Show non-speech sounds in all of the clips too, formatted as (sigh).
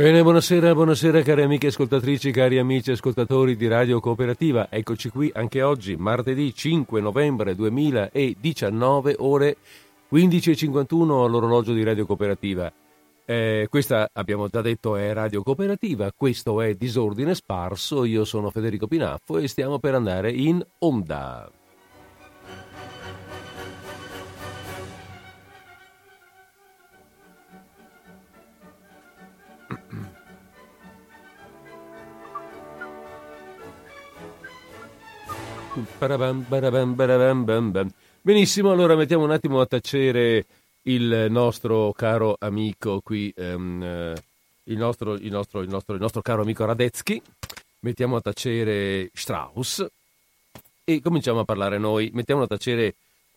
Bene, buonasera, buonasera cari amiche ascoltatrici, cari amici ascoltatori di Radio Cooperativa. Eccoci qui anche oggi, martedì 5 novembre 2019, ore 15.51 all'orologio di Radio Cooperativa. Eh, questa abbiamo già detto è Radio Cooperativa, questo è Disordine Sparso, io sono Federico Pinaffo e stiamo per andare in onda. Benissimo, allora mettiamo un attimo a tacere il nostro caro amico qui, um, il, nostro, il, nostro, il, nostro, il, nostro, caro amico Radetzky, mettiamo a tacere Strauss e cominciamo a parlare noi, mettiamo a tacere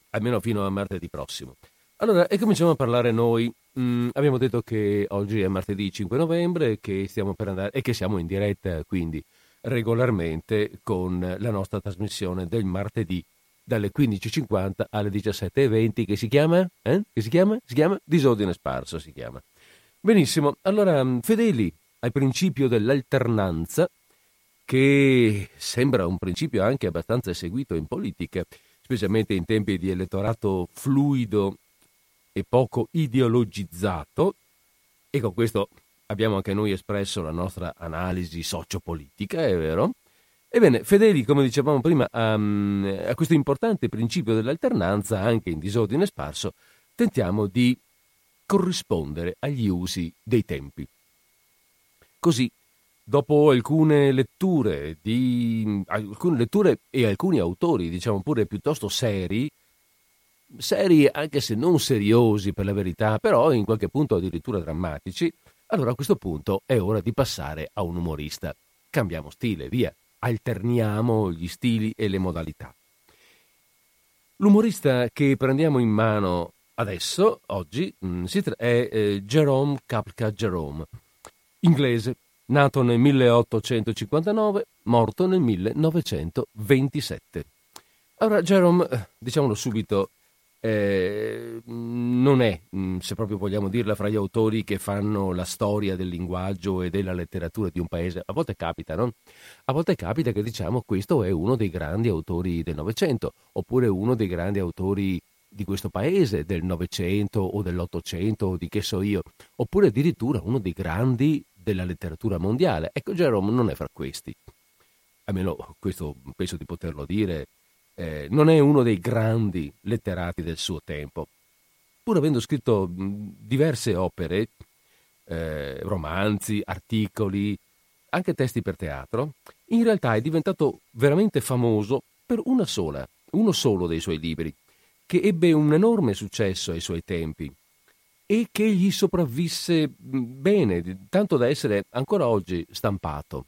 almeno fino a martedì prossimo. Allora, e cominciamo a parlare noi. Mm, abbiamo detto che oggi è martedì 5 novembre che stiamo per andare, e che siamo in diretta quindi regolarmente con la nostra trasmissione del martedì dalle 15.50 alle 17.20 che si chiama? Eh? Che si chiama? Si chiama Disordine Sparso, si chiama. Benissimo, allora mm, fedeli al principio dell'alternanza, che sembra un principio anche abbastanza seguito in politica, specialmente in tempi di elettorato fluido e poco ideologizzato, e con questo abbiamo anche noi espresso la nostra analisi sociopolitica, è vero? Ebbene, fedeli, come dicevamo prima, a, a questo importante principio dell'alternanza, anche in disordine sparso, tentiamo di corrispondere agli usi dei tempi. Così, dopo alcune letture, di, alcune letture e alcuni autori, diciamo pure piuttosto seri, seri anche se non seriosi per la verità, però in qualche punto addirittura drammatici, allora a questo punto è ora di passare a un umorista. Cambiamo stile, via alterniamo gli stili e le modalità. L'umorista che prendiamo in mano adesso, oggi, mm, è eh, Jerome Kapka Jerome, inglese, nato nel 1859, morto nel 1927. Allora, Jerome, eh, diciamolo subito, eh, non è, mm, se proprio vogliamo dirla, fra gli autori che fanno la storia del linguaggio e della letteratura di un paese. A volte capita, no? A volte capita che diciamo questo è uno dei grandi autori del Novecento, oppure uno dei grandi autori di questo paese, del Novecento o dell'Ottocento o di che so io, oppure addirittura uno dei grandi della letteratura mondiale. Ecco, Jerome non è fra questi. Almeno questo penso di poterlo dire eh, non è uno dei grandi letterati del suo tempo, pur avendo scritto diverse opere, eh, romanzi, articoli, anche testi per teatro, in realtà è diventato veramente famoso per una sola, uno solo dei suoi libri, che ebbe un enorme successo ai suoi tempi e che gli sopravvisse bene, tanto da essere ancora oggi stampato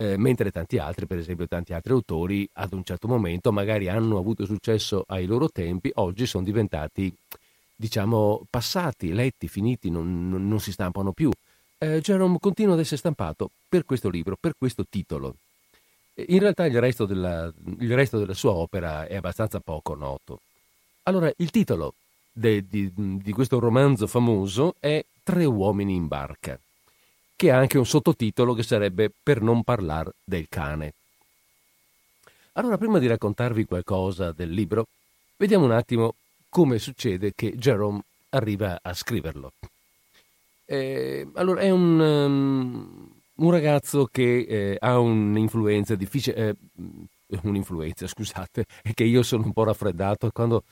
eh, mentre tanti altri, per esempio tanti altri autori, ad un certo momento magari hanno avuto successo ai loro tempi, oggi sono diventati, diciamo, passati, letti, finiti, non, non, non si stampano più. Eh, Jerome continua ad essere stampato per questo libro, per questo titolo. In realtà il resto, della, il resto della sua opera è abbastanza poco noto. Allora, il titolo de, di, di questo romanzo famoso è Tre uomini in barca che ha anche un sottotitolo che sarebbe Per non parlare del cane. Allora, prima di raccontarvi qualcosa del libro, vediamo un attimo come succede che Jerome arriva a scriverlo. Eh, allora, è un, um, un ragazzo che eh, ha un'influenza difficile. Eh, un'influenza, scusate, (laughs) è che io sono un po' raffreddato quando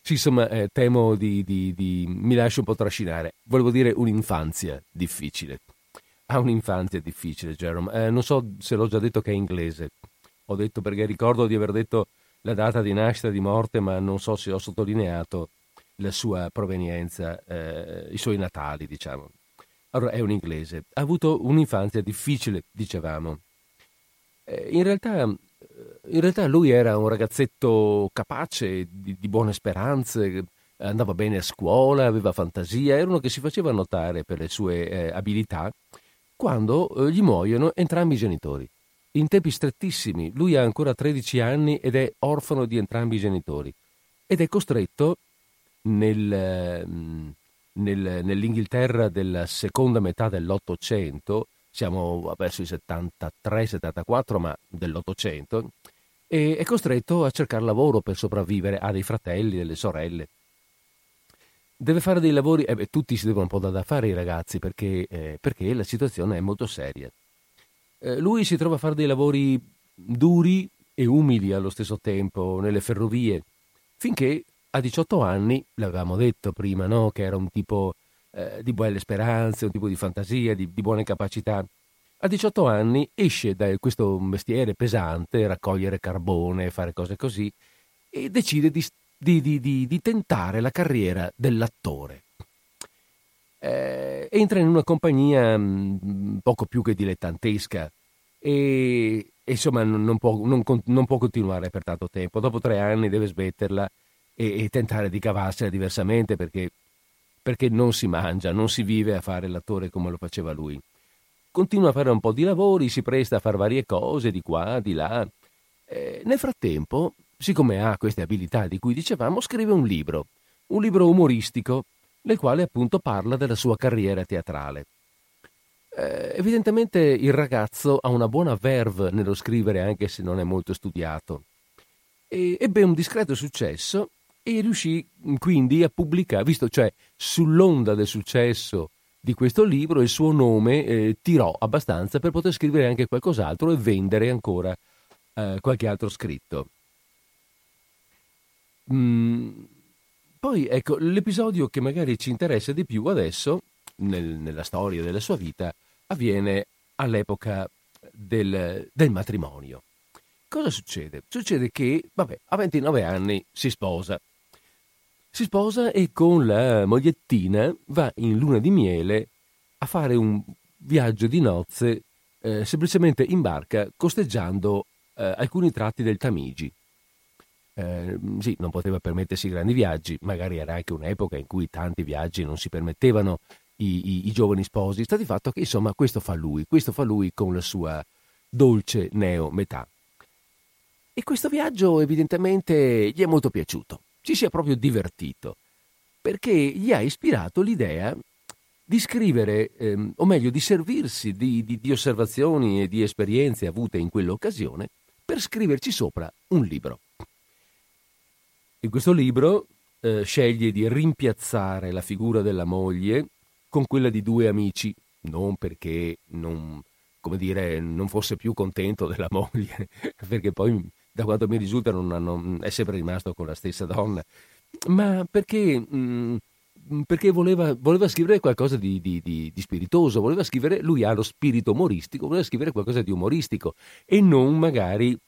sì, insomma, eh, temo di, di, di, mi lascio un po' trascinare. Volevo dire un'infanzia difficile. Ha un'infanzia difficile, Jerome. Eh, non so se l'ho già detto che è inglese. Ho detto perché ricordo di aver detto la data di nascita e di morte, ma non so se ho sottolineato la sua provenienza, eh, i suoi natali, diciamo. Allora, è un inglese. Ha avuto un'infanzia difficile, dicevamo. Eh, in, realtà, eh, in realtà lui era un ragazzetto capace, di, di buone speranze, andava bene a scuola, aveva fantasia, era uno che si faceva notare per le sue eh, abilità quando eh, gli muoiono entrambi i genitori. In tempi strettissimi, lui ha ancora 13 anni ed è orfano di entrambi i genitori ed è costretto nel, mm, nel, nell'Inghilterra della seconda metà dell'Ottocento, siamo verso i 73-74, ma dell'Ottocento, e è costretto a cercare lavoro per sopravvivere, ha dei fratelli, delle sorelle. Deve fare dei lavori, eh beh, tutti si devono un po' da fare i ragazzi perché, eh, perché la situazione è molto seria. Eh, lui si trova a fare dei lavori duri e umili allo stesso tempo nelle ferrovie, finché a 18 anni, l'avevamo detto prima, no? che era un tipo eh, di buone speranze, un tipo di fantasia, di, di buone capacità, a 18 anni esce da questo mestiere pesante, raccogliere carbone, fare cose così, e decide di, di, di, di tentare la carriera dell'attore. Eh, entra in una compagnia mm, poco più che dilettantesca e, e insomma non, può, non, non, può, continuare per tanto tempo. Dopo tre anni deve smetterla e, e tentare di cavarsela diversamente perché, perché non si mangia, non si vive a fare l'attore come lo faceva lui continua a fare un po' di lavori, si presta a fare varie cose di qua, di là. Eh, nel frattempo, siccome ha queste abilità di cui dicevamo, scrive un libro, un libro umoristico, nel quale appunto parla della sua carriera teatrale. Eh, evidentemente il ragazzo ha una buona verve nello scrivere anche se non è molto studiato. E ebbe un discreto successo e riuscì quindi a pubblicare, visto cioè sull'onda del successo di questo libro il suo nome eh, tirò abbastanza per poter scrivere anche qualcos'altro e vendere ancora eh, qualche altro scritto. Mm, poi ecco, l'episodio che magari ci interessa di più adesso, nel, nella storia della sua vita, avviene all'epoca del, del matrimonio. Cosa succede? Succede che, vabbè, a 29 anni si sposa si sposa e con la mogliettina va in luna di miele a fare un viaggio di nozze eh, semplicemente in barca costeggiando eh, alcuni tratti del Tamigi. Eh, sì, non poteva permettersi grandi viaggi, magari era anche un'epoca in cui tanti viaggi non si permettevano i, i, i giovani sposi. Sta di fatto che insomma questo fa lui, questo fa lui con la sua dolce neo metà. E questo viaggio evidentemente gli è molto piaciuto ci sia proprio divertito, perché gli ha ispirato l'idea di scrivere, ehm, o meglio di servirsi di, di, di osservazioni e di esperienze avute in quell'occasione per scriverci sopra un libro. In questo libro eh, sceglie di rimpiazzare la figura della moglie con quella di due amici, non perché non, dire, non fosse più contento della moglie, (laughs) perché poi da quanto mi risulta hanno, è sempre rimasto con la stessa donna, ma perché, mh, mm, perché voleva, voleva, scrivere qualcosa di, di, di, di, spiritoso, voleva scrivere, lui ha lo spirito umoristico, voleva scrivere qualcosa di umoristico e non magari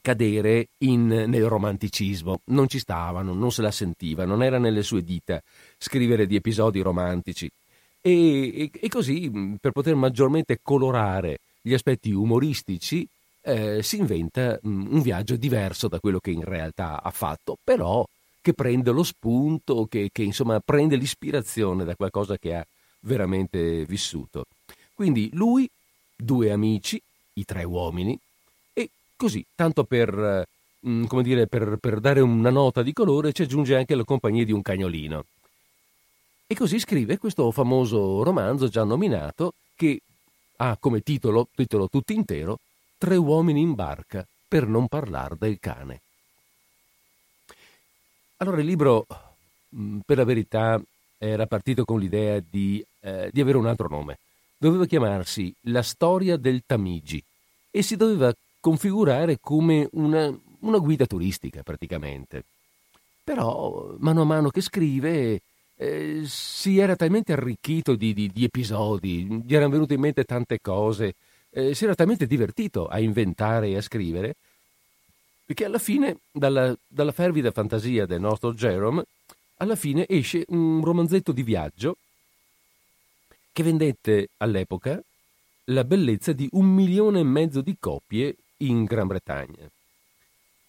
cadere in, nel romanticismo, non ci stavano, non se la sentiva, non era nelle sue dita scrivere di episodi romantici. E, e, e così, mm, per poter maggiormente colorare gli aspetti umoristici, eh, si inventa mh, mm, un viaggio diverso da quello che in realtà ha fatto, però che prende lo spunto, che, che insomma prende l'ispirazione da qualcosa che ha veramente vissuto. Quindi lui, due amici, i tre uomini, così, tanto per, mm, come dire, per, per dare una nota di colore, ci aggiunge anche la compagnia di un cagnolino. E così scrive questo famoso romanzo già nominato che ha come titolo, titolo tutto intero, Tre uomini in barca, per non parlare del cane. Allora il libro, mm, per la verità, era partito con l'idea di, eh, di avere un altro nome. Doveva chiamarsi La storia del Tamigi e si doveva configurare come una, una guida turistica praticamente. Però, mano a mano che scrive, eh, si era talmente arricchito di, di, di, episodi, gli erano venute in mente tante cose eh, si era talmente divertito a inventare e a scrivere che alla fine, dalla, dalla fervida fantasia del nostro Jerome, alla fine esce un romanzetto di viaggio che vendette all'epoca la bellezza di un milione e mezzo di copie in Gran Bretagna.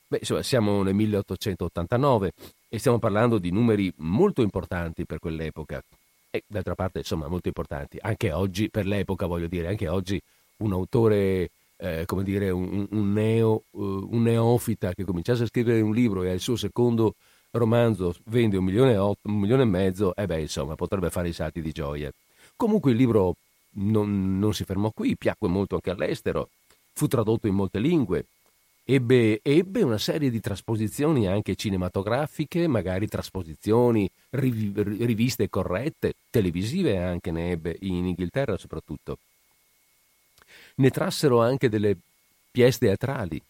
Beh, insomma, siamo nel 1889 e stiamo parlando di numeri molto importanti per quell'epoca. E d'altra parte, insomma, molto importanti. Anche oggi, per l'epoca, voglio dire, anche oggi un autore, eh, come dire, un, un, neo, uh, un, neofita che cominciasse a scrivere un libro e al suo secondo romanzo vende un milione, otto, un milione e mezzo, e beh, insomma, potrebbe fare i salti di gioia. Comunque il libro non, non si fermò qui, piacque molto anche all'estero, fu tradotto in molte lingue, Ebbe, ebbe, una serie di trasposizioni anche cinematografiche, magari trasposizioni, riv- riviste corrette, televisive anche ne ebbe, in Inghilterra soprattutto. Ne trassero anche delle pièce teatrali.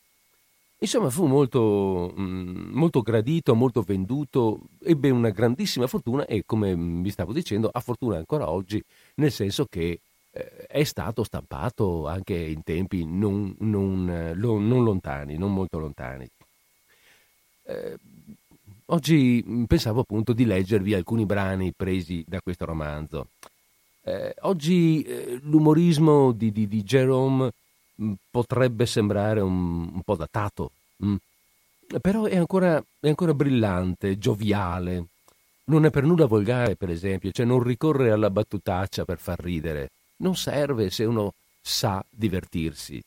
Insomma, fu molto, mm, molto gradito, molto venduto, ebbe una grandissima fortuna e, come vi stavo dicendo, ha fortuna ancora oggi, nel senso che è stato stampato anche in tempi non, non, non lontani, non molto lontani. Eh, oggi pensavo appunto di leggervi alcuni brani presi da questo romanzo. Eh, oggi eh, l'umorismo di, di, di Jerome mh, potrebbe sembrare un, un po' datato, mh. però è ancora, è ancora brillante, gioviale. Non è per nulla volgare, per esempio, cioè non ricorre alla battutaccia per far ridere non serve se uno sa divertirsi.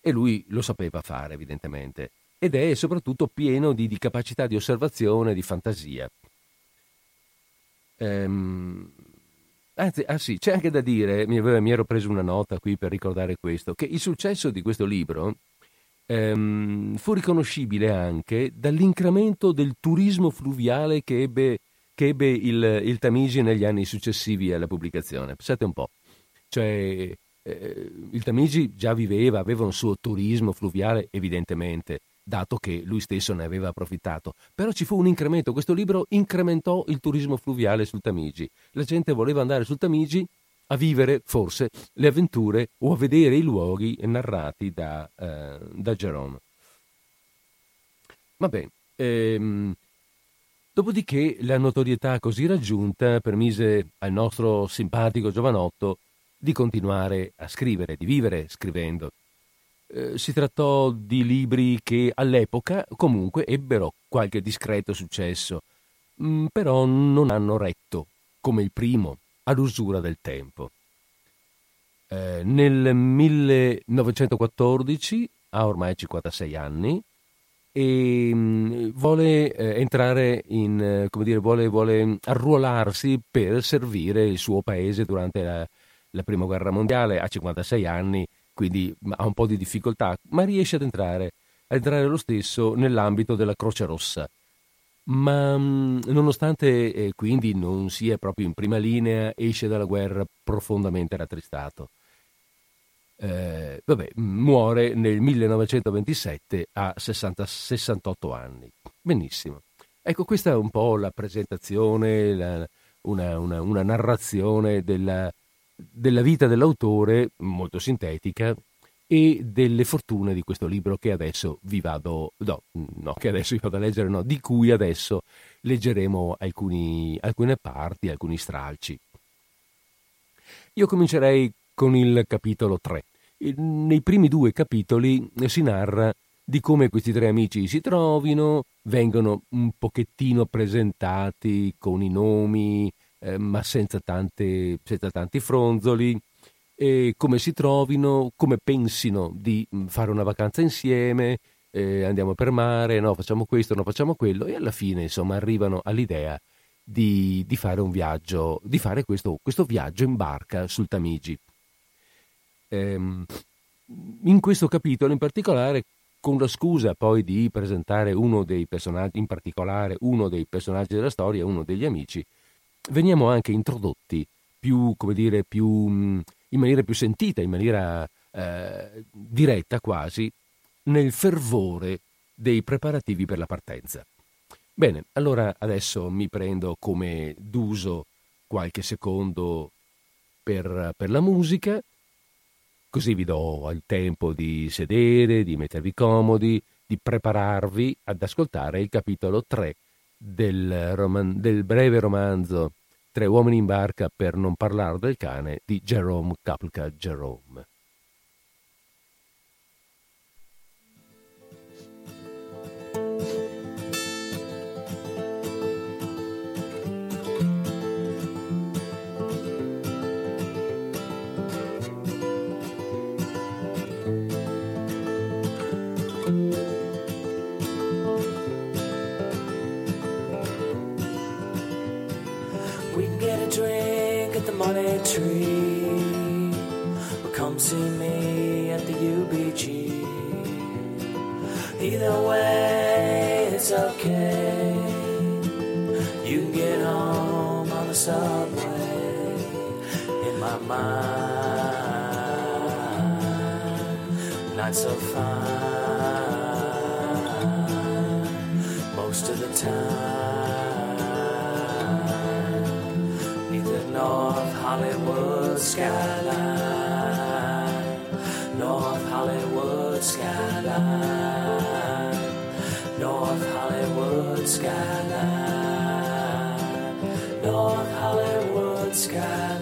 E lui lo sapeva fare, evidentemente, ed è soprattutto pieno di, di capacità di osservazione, di fantasia. Ehm, anzi, ah sì, c'è anche da dire, mi, mi, ero preso una nota qui per ricordare questo, che il successo di questo libro ehm, fu riconoscibile anche dall'incremento del turismo fluviale che ebbe, che ebbe il, il Tamigi negli anni successivi alla pubblicazione. Pensate un po'. Cioè, eh, il Tamigi già viveva, aveva un suo turismo fluviale, evidentemente, dato che lui stesso ne aveva approfittato. Però ci fu un incremento, questo libro incrementò il turismo fluviale sul Tamigi. La gente voleva andare sul Tamigi a vivere, forse, le avventure o a vedere i luoghi narrati da, eh, da Jerome. Va bene. Ehm, dopodiché la notorietà così raggiunta permise al nostro simpatico giovanotto di continuare a scrivere, di vivere scrivendo. Eh, si trattò di libri che all'epoca comunque ebbero qualche discreto successo, mm, però non hanno retto, come il primo, all'usura del tempo. Eh, nel 1914 ha ormai 56 anni e mm, vuole eh, entrare in, come dire, vuole, vuole arruolarsi per servire il suo paese durante la, la prima guerra mondiale, ha 56 anni, quindi ha un po' di difficoltà, ma riesce ad entrare, ad entrare lo stesso nell'ambito della Croce Rossa. Ma nonostante eh, quindi non sia proprio in prima linea, esce dalla guerra profondamente rattristato. Eh, vabbè, muore nel 1927 a 60, 68 anni. Benissimo. Ecco, questa è un po' la presentazione, la, una, una, una narrazione della, della vita dell'autore, molto sintetica, e delle fortune di questo libro che adesso vi vado, no, no che adesso vi vado a leggere, no, di cui adesso leggeremo alcuni, alcune parti, alcuni stralci. Io comincerei con il capitolo 3. Nei primi due capitoli si narra di come questi tre amici si trovino, vengono un pochettino presentati con i nomi, eh, ma senza, tante, senza tanti fronzoli, e come si trovino, come pensino di mm, fare una vacanza insieme, eh, andiamo per mare, no, facciamo questo, no, facciamo quello, e alla fine insomma arrivano all'idea di, di fare un viaggio, di fare questo, questo, viaggio in barca sul Tamigi. Ehm, in questo capitolo in particolare con la scusa poi di presentare uno dei personaggi, in particolare uno dei personaggi della storia, uno degli amici, veniamo anche introdotti più, come dire, più, mm, in maniera più sentita, in maniera eh, diretta quasi, nel fervore dei preparativi per la partenza. Bene, allora adesso mi prendo come d'uso qualche secondo per, per la musica, così vi do il tempo di sedere, di mettervi comodi, di prepararvi ad ascoltare il capitolo 3 del, roman- del breve romanzo Tre uomini in barca per non parlare del cane di Jerome Kapelka Jerome. Come see me at the UBG. Either way, it's okay. You can get home on the subway. In my mind, not so fine. Most of the time, Hollywood skyline, North Hollywood skyline, North Hollywood skyline, North Hollywood skyline.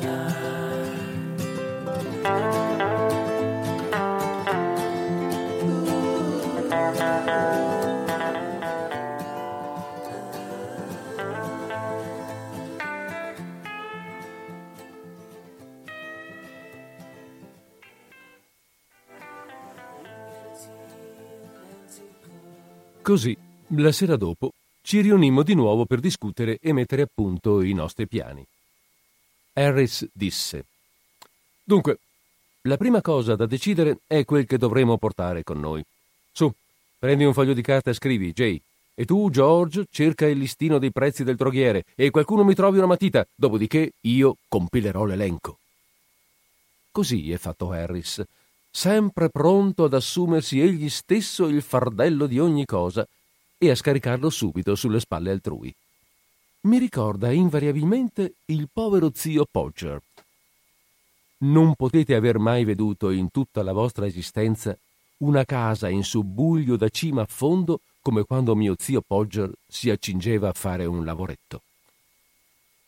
Così, la sera dopo, ci riunimmo di nuovo per discutere e mettere a punto i nostri piani. Harris disse: Dunque, la prima cosa da decidere è quel che dovremo portare con noi. Su, prendi un foglio di carta e scrivi, Jay. E tu, George, cerca il listino dei prezzi del droghiere e qualcuno mi trovi una matita, dopodiché io compilerò l'elenco. Così è fatto Harris, sempre pronto ad assumersi egli stesso il fardello di ogni cosa e a scaricarlo subito sulle spalle altrui. Mi ricorda invariabilmente il povero zio Podger. Non potete aver mai veduto in tutta la vostra esistenza una casa in subbuglio da cima a fondo come quando mio zio Podger si accingeva a fare un lavoretto.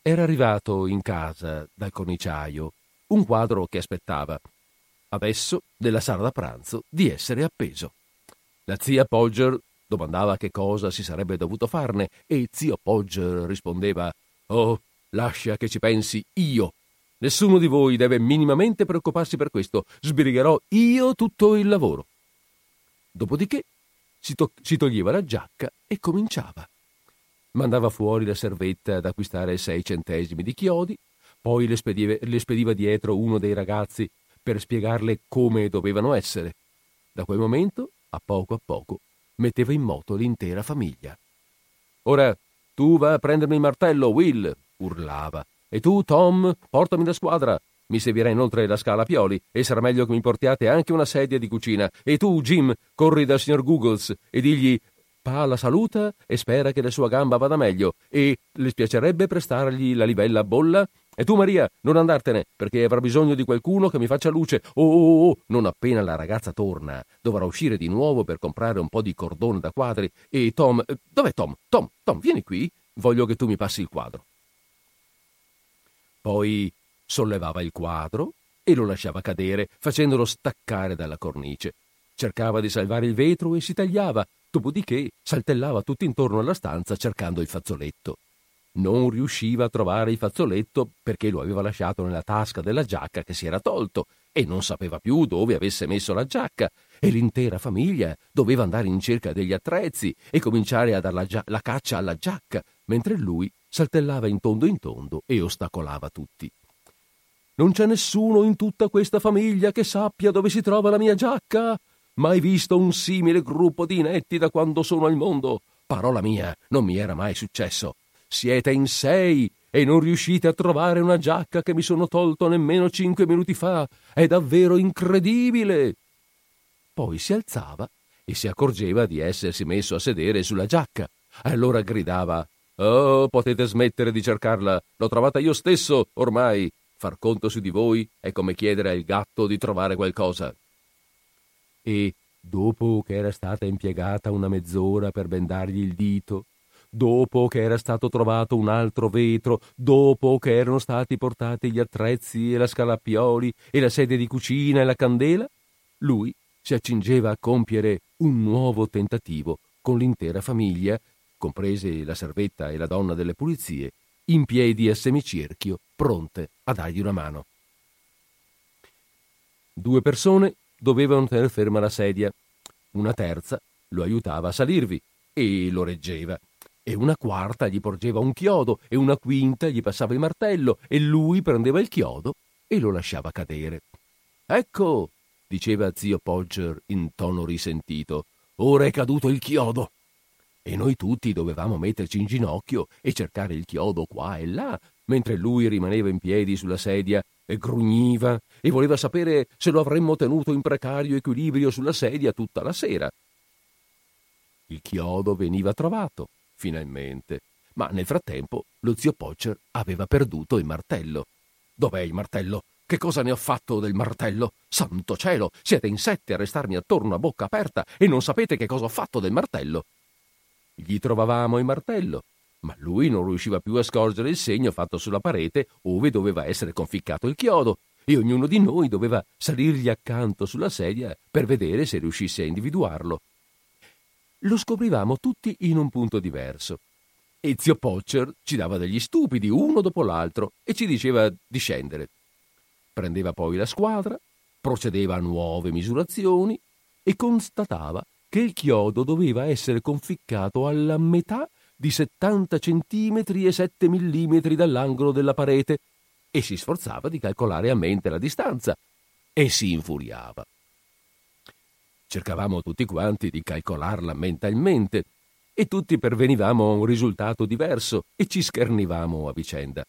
Era arrivato in casa dal corniciaio un quadro che aspettava, adesso, nella sala da pranzo, di essere appeso. La zia Podger domandava che cosa si sarebbe dovuto farne e zio Podger rispondeva Oh, lascia che ci pensi io. Nessuno di voi deve minimamente preoccuparsi per questo. Sbrigherò io tutto il lavoro. Dopodiché si, to- si toglieva la giacca e cominciava. Mandava fuori la servetta ad acquistare sei centesimi di chiodi, poi le spediva, le spediva dietro uno dei ragazzi per spiegarle come dovevano essere. Da quel momento, a poco a poco, metteva in moto l'intera famiglia. Ora, tu va a prendermi il martello, Will, urlava. E tu, Tom, portami la squadra. Mi servirà inoltre la scala pioli e sarà meglio che mi portiate anche una sedia di cucina. E tu, Jim, corri dal signor Googles e digli Pa la saluta e spera che la sua gamba vada meglio e le spiacerebbe prestargli la livella a bolla? E tu, Maria, non andartene, perché avrà bisogno di qualcuno che mi faccia luce. Oh, oh, oh, non appena la ragazza torna, dovrà uscire di nuovo per comprare un po' di cordone da quadri. E Tom, eh, dov'è Tom? Tom, Tom, vieni qui. Voglio che tu mi passi il quadro. Poi sollevava il quadro e lo lasciava cadere, facendolo staccare dalla cornice. Cercava di salvare il vetro e si tagliava, dopodiché saltellava tutto intorno alla stanza cercando il fazzoletto. Non riusciva a trovare il fazzoletto perché lo aveva lasciato nella tasca della giacca che si era tolto e non sapeva più dove avesse messo la giacca e l'intera famiglia doveva andare in cerca degli attrezzi e cominciare a dar la, gia- la caccia alla giacca, mentre lui saltellava in tondo in tondo e ostacolava tutti. Non c'è nessuno in tutta questa famiglia che sappia dove si trova la mia giacca? Mai visto un simile gruppo di inetti da quando sono al mondo? Parola mia, non mi era mai successo. Siete in sei e non riuscite a trovare una giacca che mi sono tolto nemmeno cinque minuti fa. È davvero incredibile. Poi si alzava e si accorgeva di essersi messo a sedere sulla giacca. Allora gridava Oh, potete smettere di cercarla. L'ho trovata io stesso, ormai. Far conto su di voi è come chiedere al gatto di trovare qualcosa. E dopo che era stata impiegata una mezz'ora per bendargli il dito, dopo che era stato trovato un altro vetro, dopo che erano stati portati gli attrezzi e la scalappioli e la sedia di cucina e la candela, lui si accingeva a compiere un nuovo tentativo con l'intera famiglia, comprese la servetta e la donna delle pulizie, in piedi a semicerchio, pronte a dargli una mano. Due persone dovevano tenere ferma la sedia, una terza lo aiutava a salirvi e lo reggeva, e una quarta gli porgeva un chiodo e una quinta gli passava il martello e lui prendeva il chiodo e lo lasciava cadere. Ecco, diceva zio Podger in tono risentito, ora è caduto il chiodo. E noi tutti dovevamo metterci in ginocchio e cercare il chiodo qua e là, mentre lui rimaneva in piedi sulla sedia e grugniva e voleva sapere se lo avremmo tenuto in precario equilibrio sulla sedia tutta la sera. Il chiodo veniva trovato, finalmente, ma nel frattempo lo zio Pocher aveva perduto il martello. Dov'è il martello? Che cosa ne ho fatto del martello? Santo cielo, siete in sette a restarmi attorno a bocca aperta e non sapete che cosa ho fatto del martello. Gli trovavamo il martello, ma lui non riusciva più a scorgere il segno fatto sulla parete ove doveva essere conficcato il chiodo, e ognuno di noi doveva salirgli accanto sulla sedia per vedere se riuscisse a individuarlo. Lo scoprivamo tutti in un punto diverso. E zio Pocher ci dava degli stupidi uno dopo l'altro e ci diceva di scendere. Prendeva poi la squadra, procedeva a nuove misurazioni e constatava che il chiodo doveva essere conficcato alla metà di 70 centimetri e 7 millimetri dall'angolo della parete e si sforzava di calcolare a mente la distanza e si infuriava. Cercavamo tutti quanti di calcolarla mentalmente e tutti pervenivamo a un risultato diverso e ci schernivamo a vicenda.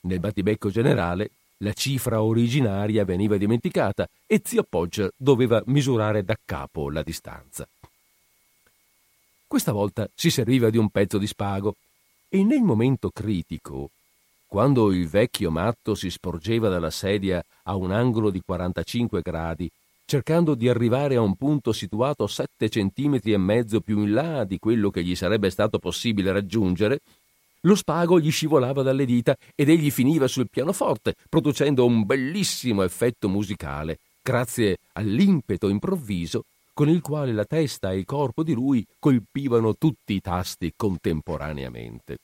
Nel battibecco generale la cifra originaria veniva dimenticata e zio Podger doveva misurare da capo la distanza. Questa volta si serviva di un pezzo di spago e nel momento critico, quando il vecchio matto si sporgeva dalla sedia a un angolo di 45 gradi, cercando di arrivare a un punto situato sette centimetri e mezzo più in là di quello che gli sarebbe stato possibile raggiungere, lo spago gli scivolava dalle dita ed egli finiva sul pianoforte, producendo un bellissimo effetto musicale, grazie all'impeto improvviso con il quale la testa e il corpo di lui colpivano tutti i tasti contemporaneamente.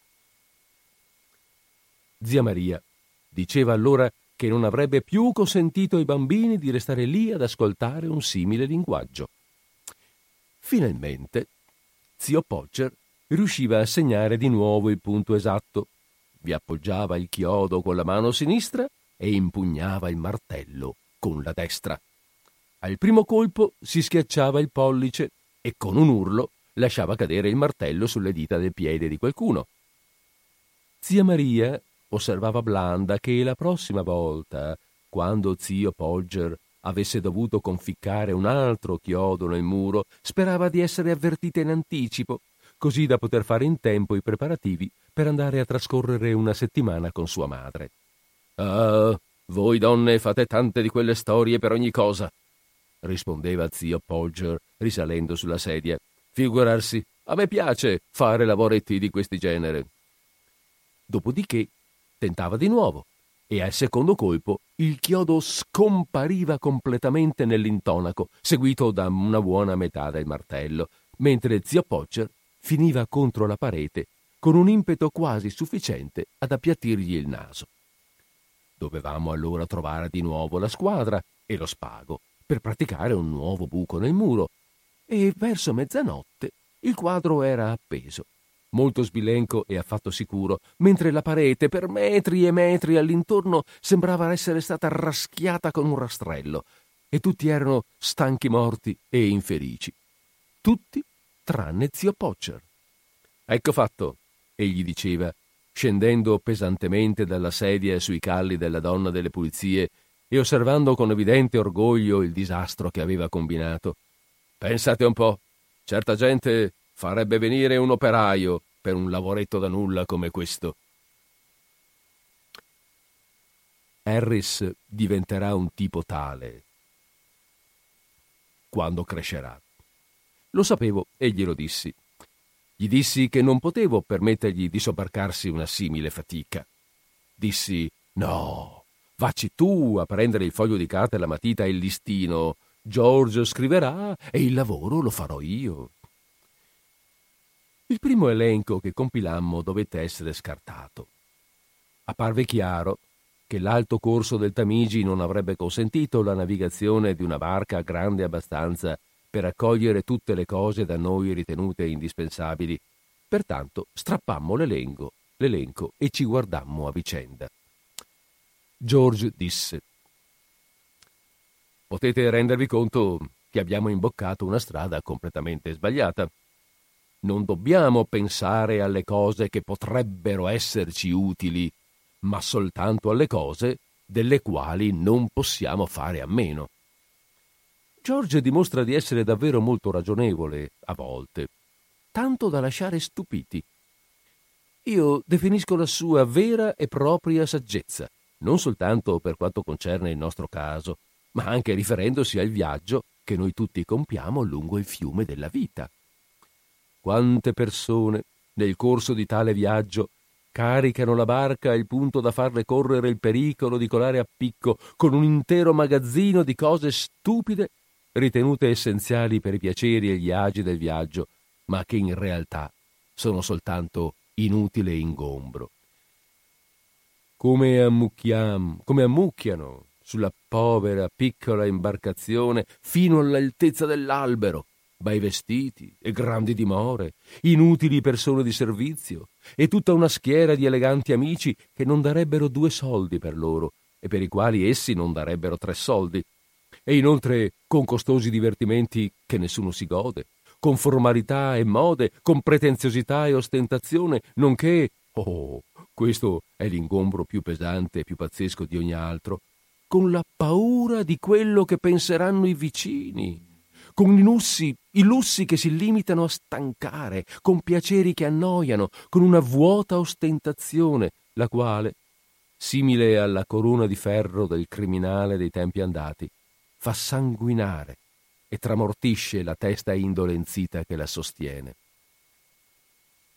Zia Maria diceva allora che non avrebbe più consentito ai bambini di restare lì ad ascoltare un simile linguaggio. Finalmente, zio Pocher riusciva a segnare di nuovo il punto esatto. Vi appoggiava il chiodo con la mano sinistra e impugnava il martello con la destra. Al primo colpo si schiacciava il pollice e con un urlo lasciava cadere il martello sulle dita del piede di qualcuno. Zia Maria osservava blanda che la prossima volta, quando zio Polger avesse dovuto conficcare un altro chiodo nel muro, sperava di essere avvertita in anticipo così da poter fare in tempo i preparativi per andare a trascorrere una settimana con sua madre. Ah, voi donne fate tante di quelle storie per ogni cosa, rispondeva zio Polger risalendo sulla sedia. Figurarsi, a me piace fare lavoretti di questo genere. Dopodiché tentava di nuovo e al secondo colpo il chiodo scompariva completamente nell'intonaco, seguito da una buona metà del martello, mentre zio Pocher finiva contro la parete con un impeto quasi sufficiente ad appiattirgli il naso. Dovevamo allora trovare di nuovo la squadra e lo spago per praticare un nuovo buco nel muro e verso mezzanotte il quadro era appeso, molto sbilenco e affatto sicuro, mentre la parete per metri e metri all'intorno sembrava essere stata raschiata con un rastrello e tutti erano stanchi morti e infelici. Tutti tranne zio Pocher. Ecco fatto, egli diceva, scendendo pesantemente dalla sedia sui calli della donna delle pulizie e osservando con evidente orgoglio il disastro che aveva combinato. Pensate un po', certa gente farebbe venire un operaio per un lavoretto da nulla come questo. Harris diventerà un tipo tale quando crescerà. Lo sapevo e glielo dissi. Gli dissi che non potevo permettergli di sobbarcarsi una simile fatica. Dissi: No, vacci tu a prendere il foglio di carta e la matita e il listino. Giorgio scriverà e il lavoro lo farò io. Il primo elenco che compilammo dovette essere scartato. Apparve chiaro che l'alto corso del Tamigi non avrebbe consentito la navigazione di una barca grande abbastanza per accogliere tutte le cose da noi ritenute indispensabili. Pertanto strappammo l'elenco, l'elenco e ci guardammo a vicenda. George disse: potete rendervi conto che abbiamo imboccato una strada completamente sbagliata. Non dobbiamo pensare alle cose che potrebbero esserci utili, ma soltanto alle cose delle quali non possiamo fare a meno. George dimostra di essere davvero molto ragionevole, a volte, tanto da lasciare stupiti. Io definisco la sua vera e propria saggezza, non soltanto per quanto concerne il nostro caso, ma anche riferendosi al viaggio che noi tutti compiamo lungo il fiume della vita. Quante persone, nel corso di tale viaggio, caricano la barca al punto da farle correre il pericolo di colare a picco con un intero magazzino di cose stupide ritenute essenziali per i piaceri e gli agi del viaggio, ma che in realtà sono soltanto inutile ingombro. Come, ammucchiam, come ammucchiano sulla povera piccola imbarcazione fino all'altezza dell'albero, bei vestiti e grandi dimore, inutili persone di servizio e tutta una schiera di eleganti amici che non darebbero due soldi per loro e per i quali essi non darebbero tre soldi, e inoltre con costosi divertimenti che nessuno si gode, con formalità e mode, con pretenziosità e ostentazione, nonché, oh, questo è l'ingombro più pesante e più pazzesco di ogni altro, con la paura di quello che penseranno i vicini, con i lussi, i lussi che si limitano a stancare, con piaceri che annoiano, con una vuota ostentazione, la quale, simile alla corona di ferro del criminale dei tempi andati, fa sanguinare e tramortisce la testa indolenzita che la sostiene.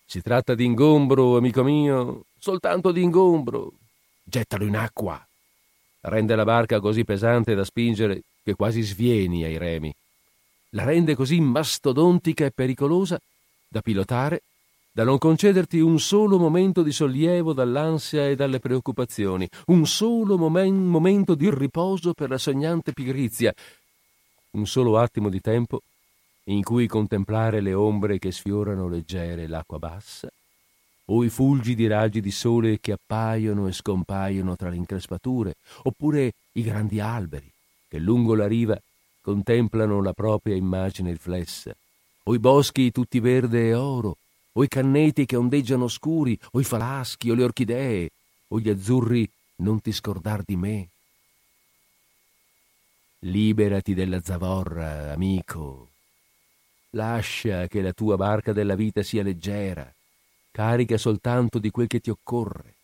Si tratta di ingombro, amico mio, soltanto di ingombro. Gettalo in acqua. Rende la barca così pesante da spingere che quasi svieni ai remi. La rende così mastodontica e pericolosa da pilotare da non concederti un solo momento di sollievo dall'ansia e dalle preoccupazioni, un solo momen- momento di riposo per la sognante pigrizia, un solo attimo di tempo in cui contemplare le ombre che sfiorano leggere l'acqua bassa, o i fulgidi raggi di sole che appaiono e scompaiono tra le increspature, oppure i grandi alberi che lungo la riva contemplano la propria immagine riflessa, o i boschi tutti verde e oro, o i canneti che ondeggiano scuri, o i falaschi, o le orchidee, o gli azzurri non ti scordar di me. Liberati della zavorra, amico. Lascia che la tua barca della vita sia leggera, carica soltanto di quel che ti occorre.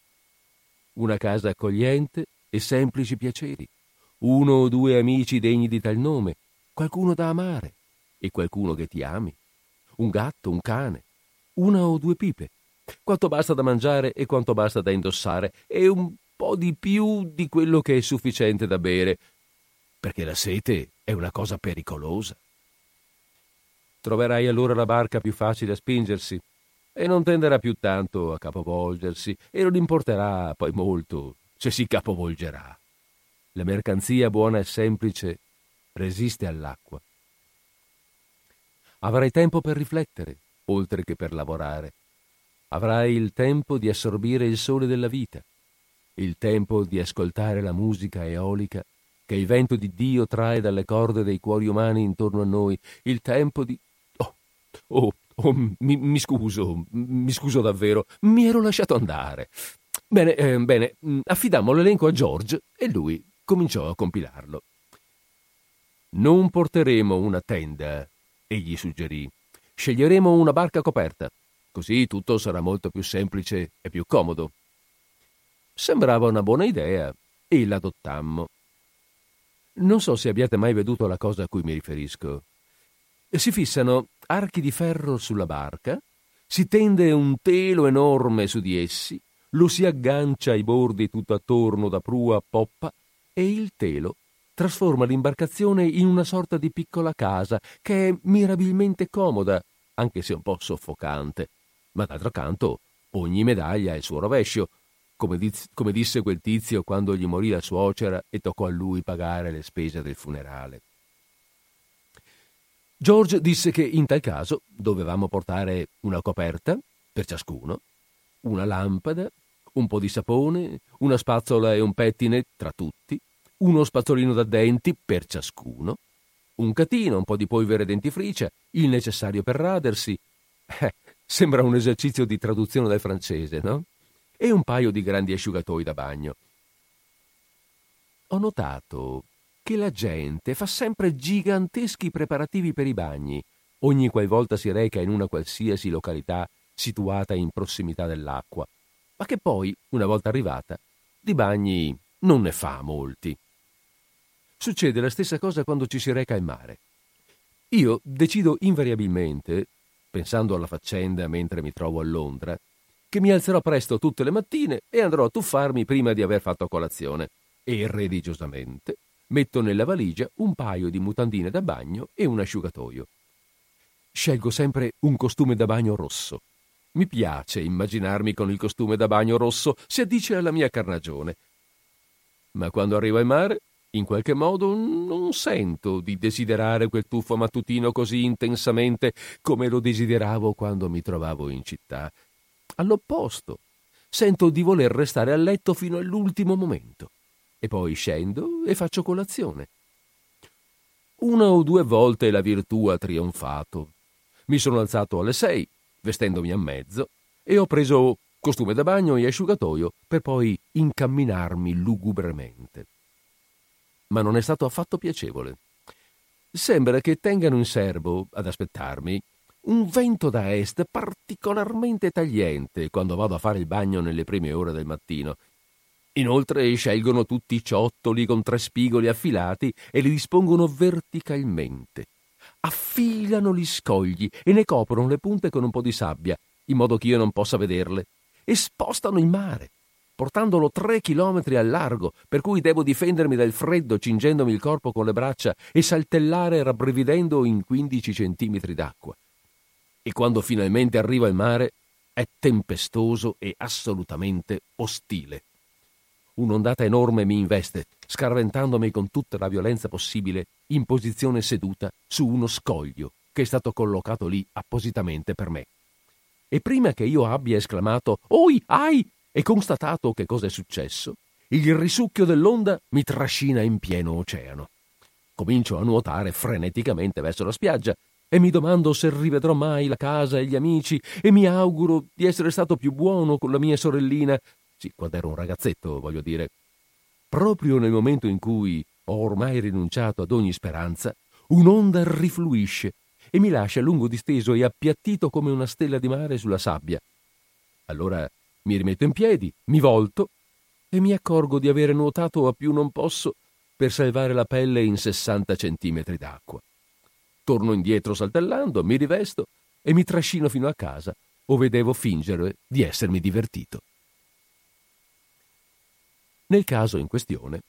Una casa accogliente e semplici piaceri, uno o due amici degni di tal nome, qualcuno da amare e qualcuno che ti ami, un gatto, un cane, una o due pipe, quanto basta da mangiare e quanto basta da indossare, e un po' di più di quello che è sufficiente da bere, perché la sete è una cosa pericolosa. Troverai allora la barca più facile a spingersi e non tenderà più tanto a capovolgersi e non importerà poi molto se si capovolgerà. La mercanzia buona e semplice resiste all'acqua. Avrai tempo per riflettere, oltre che per lavorare. Avrai il tempo di assorbire il sole della vita, il tempo di ascoltare la musica eolica che il vento di Dio trae dalle corde dei cuori umani intorno a noi, il tempo di... Oh, oh, oh mi, mi, scuso, mi scuso davvero, mi ero lasciato andare. Bene, eh, bene, mm, affidammo l'elenco a George e lui cominciò a compilarlo. Non porteremo una tenda, egli suggerì. Sceglieremo una barca coperta, così tutto sarà molto più semplice e più comodo. Sembrava una buona idea e l'adottammo. Non so se abbiate mai veduto la cosa a cui mi riferisco. Si fissano archi di ferro sulla barca, si tende un telo enorme su di essi, lo si aggancia ai bordi tutto attorno da prua a poppa e il telo trasforma l'imbarcazione in una sorta di piccola casa che è mirabilmente comoda, anche se un po' soffocante. Ma d'altro canto, ogni medaglia ha il suo rovescio, come, diz- come disse quel tizio quando gli morì la suocera e toccò a lui pagare le spese del funerale. George disse che in tal caso dovevamo portare una coperta per ciascuno, una lampada, un po' di sapone, una spazzola e un pettine tra tutti, uno spazzolino da denti per ciascuno, un catino, un po' di polvere dentifricia, il necessario per radersi. Eh, sembra un esercizio di traduzione dal francese, no? E un paio di grandi asciugatoi da bagno. Ho notato che la gente fa sempre giganteschi preparativi per i bagni, ogni qualvolta si reca in una qualsiasi località situata in prossimità dell'acqua, ma che poi, una volta arrivata, di bagni non ne fa molti. Succede la stessa cosa quando ci si reca in mare. Io decido invariabilmente, pensando alla faccenda mentre mi trovo a Londra, che mi alzerò presto tutte le mattine e andrò a tuffarmi prima di aver fatto colazione e religiosamente metto nella valigia un paio di mutandine da bagno e un asciugatoio. Scelgo sempre un costume da bagno rosso. Mi piace immaginarmi con il costume da bagno rosso, si addice alla mia carnagione. Ma quando arrivo al mare, in qualche modo non sento di desiderare quel tuffo mattutino così intensamente come lo desideravo quando mi trovavo in città. All'opposto, sento di voler restare a letto fino all'ultimo momento e poi scendo e faccio colazione. Una o due volte la virtù ha trionfato. Mi sono alzato alle sei, vestendomi a mezzo, e ho preso costume da bagno e asciugatoio per poi incamminarmi lugubremente. Ma non è stato affatto piacevole. Sembra che tengano in serbo, ad aspettarmi, un vento da est particolarmente tagliente quando vado a fare il bagno nelle prime ore del mattino Inoltre scelgono tutti i ciottoli con tre spigoli affilati e li dispongono verticalmente. Affilano gli scogli e ne coprono le punte con un po' di sabbia, in modo che io non possa vederle, e spostano il mare, portandolo tre chilometri al largo, per cui devo difendermi dal freddo cingendomi il corpo con le braccia e saltellare rabbrividendo in quindici centimetri d'acqua. E quando finalmente arrivo al mare è tempestoso e assolutamente ostile. Un'ondata enorme mi investe, scarventandomi con tutta la violenza possibile in posizione seduta su uno scoglio che è stato collocato lì appositamente per me. E prima che io abbia esclamato Oi, ai! e constatato che cosa è successo, il risucchio dell'onda mi trascina in pieno oceano. Comincio a nuotare freneticamente verso la spiaggia e mi domando se rivedrò mai la casa e gli amici e mi auguro di essere stato più buono con la mia sorellina sì, quando ero un ragazzetto, voglio dire. Proprio nel momento in cui ho ormai rinunciato ad ogni speranza, un'onda rifluisce e mi lascia lungo disteso e appiattito come una stella di mare sulla sabbia. Allora mi rimetto in piedi, mi volto e mi accorgo di avere nuotato a più non posso per salvare la pelle in 60 centimetri d'acqua. Torno indietro saltellando, mi rivesto e mi trascino fino a casa, ove devo fingere di essermi divertito. Nel caso in questione,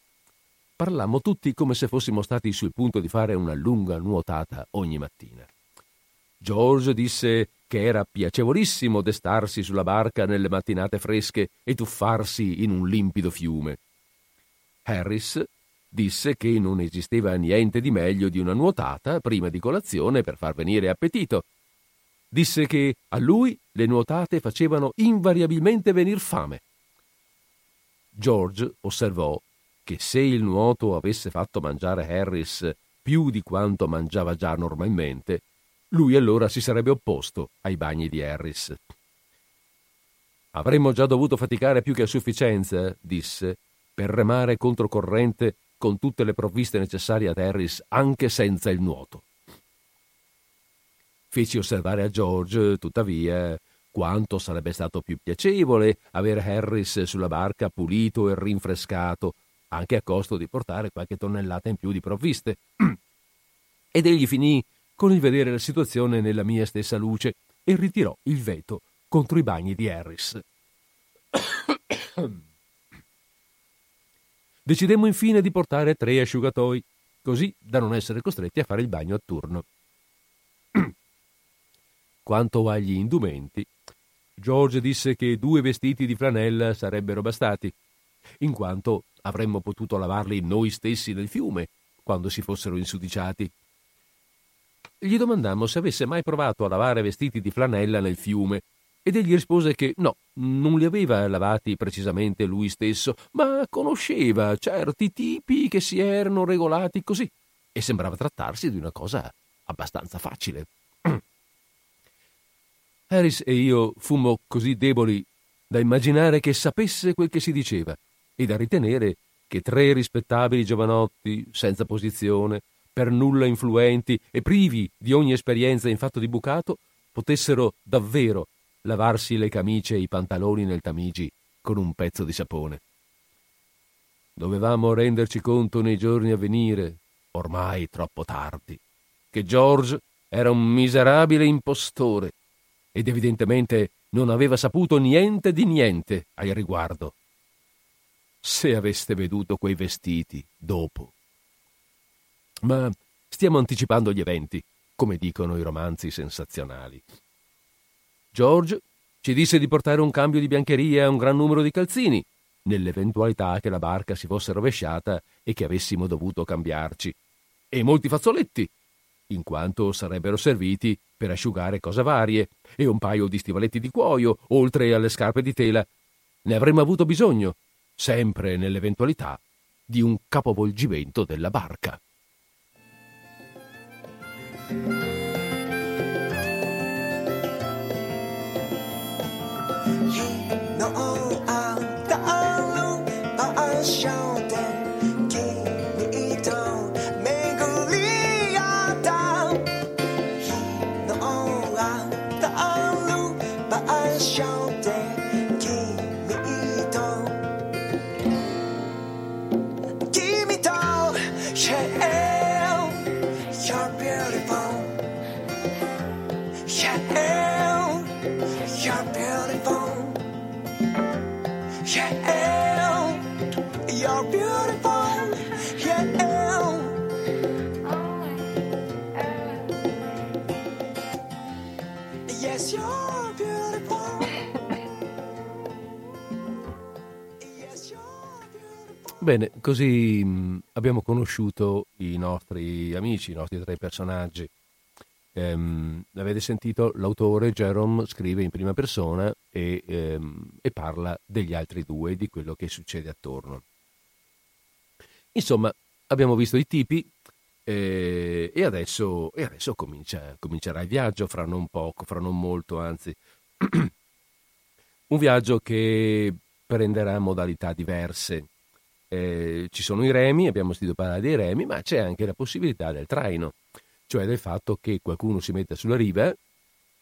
parlammo tutti come se fossimo stati sul punto di fare una lunga nuotata ogni mattina. George disse che era piacevolissimo destarsi sulla barca nelle mattinate fresche e tuffarsi in un limpido fiume. Harris disse che non esisteva niente di meglio di una nuotata prima di colazione per far venire appetito. Disse che a lui le nuotate facevano invariabilmente venir fame George osservò che se il nuoto avesse fatto mangiare Harris più di quanto mangiava già normalmente, lui allora si sarebbe opposto ai bagni di Harris. Avremmo già dovuto faticare più che a sufficienza, disse, per remare controcorrente con tutte le provviste necessarie ad Harris anche senza il nuoto. Feci osservare a George, tuttavia, quanto sarebbe stato più piacevole avere Harris sulla barca pulito e rinfrescato, anche a costo di portare qualche tonnellata in più di provviste. (clears throat) Ed egli finì con il vedere la situazione nella mia stessa luce e ritirò il veto contro i bagni di Harris. (clears throat) Decidemmo infine di portare tre asciugatoi, così da non essere costretti a fare il bagno a turno. Quanto agli indumenti, George disse che due vestiti di flanella sarebbero bastati, in quanto avremmo potuto lavarli noi stessi nel fiume quando si fossero insudiciati. Gli domandammo se avesse mai provato a lavare vestiti di flanella nel fiume ed egli rispose che no, non li aveva lavati precisamente lui stesso, ma conosceva certi tipi che si erano regolati così e sembrava trattarsi di una cosa abbastanza facile. Harris e io fummo così deboli da immaginare che sapesse quel che si diceva e da ritenere che tre rispettabili giovanotti, senza posizione, per nulla influenti e privi di ogni esperienza in fatto di bucato, potessero davvero lavarsi le camicie e i pantaloni nel Tamigi con un pezzo di sapone. Dovevamo renderci conto nei giorni a venire, ormai troppo tardi, che George era un miserabile impostore ed evidentemente non aveva saputo niente di niente al riguardo. Se aveste veduto quei vestiti dopo. Ma stiamo anticipando gli eventi, come dicono i romanzi sensazionali. George ci disse di portare un cambio di biancheria e un gran numero di calzini, nell'eventualità che la barca si fosse rovesciata e che avessimo dovuto cambiarci, e molti fazzoletti, in quanto sarebbero serviti per asciugare cose varie, e un paio di stivaletti di cuoio, oltre alle scarpe di tela. Ne avremmo avuto bisogno, sempre nell'eventualità di un capovolgimento della barca. Bene, così mh, abbiamo conosciuto i nostri amici, i nostri tre personaggi. Ehm, avete sentito l'autore Jerome scrive in prima persona e, ehm, e parla degli altri due, di quello che succede attorno. Insomma, abbiamo visto i tipi eh, e adesso, e adesso comincia, comincerà il viaggio, fra non poco, fra non molto, anzi. (clears throat) Un viaggio che prenderà modalità diverse eh, ci sono i remi, abbiamo sentito parlare dei remi, ma c'è anche la possibilità del traino, cioè del fatto che qualcuno si metta sulla riva,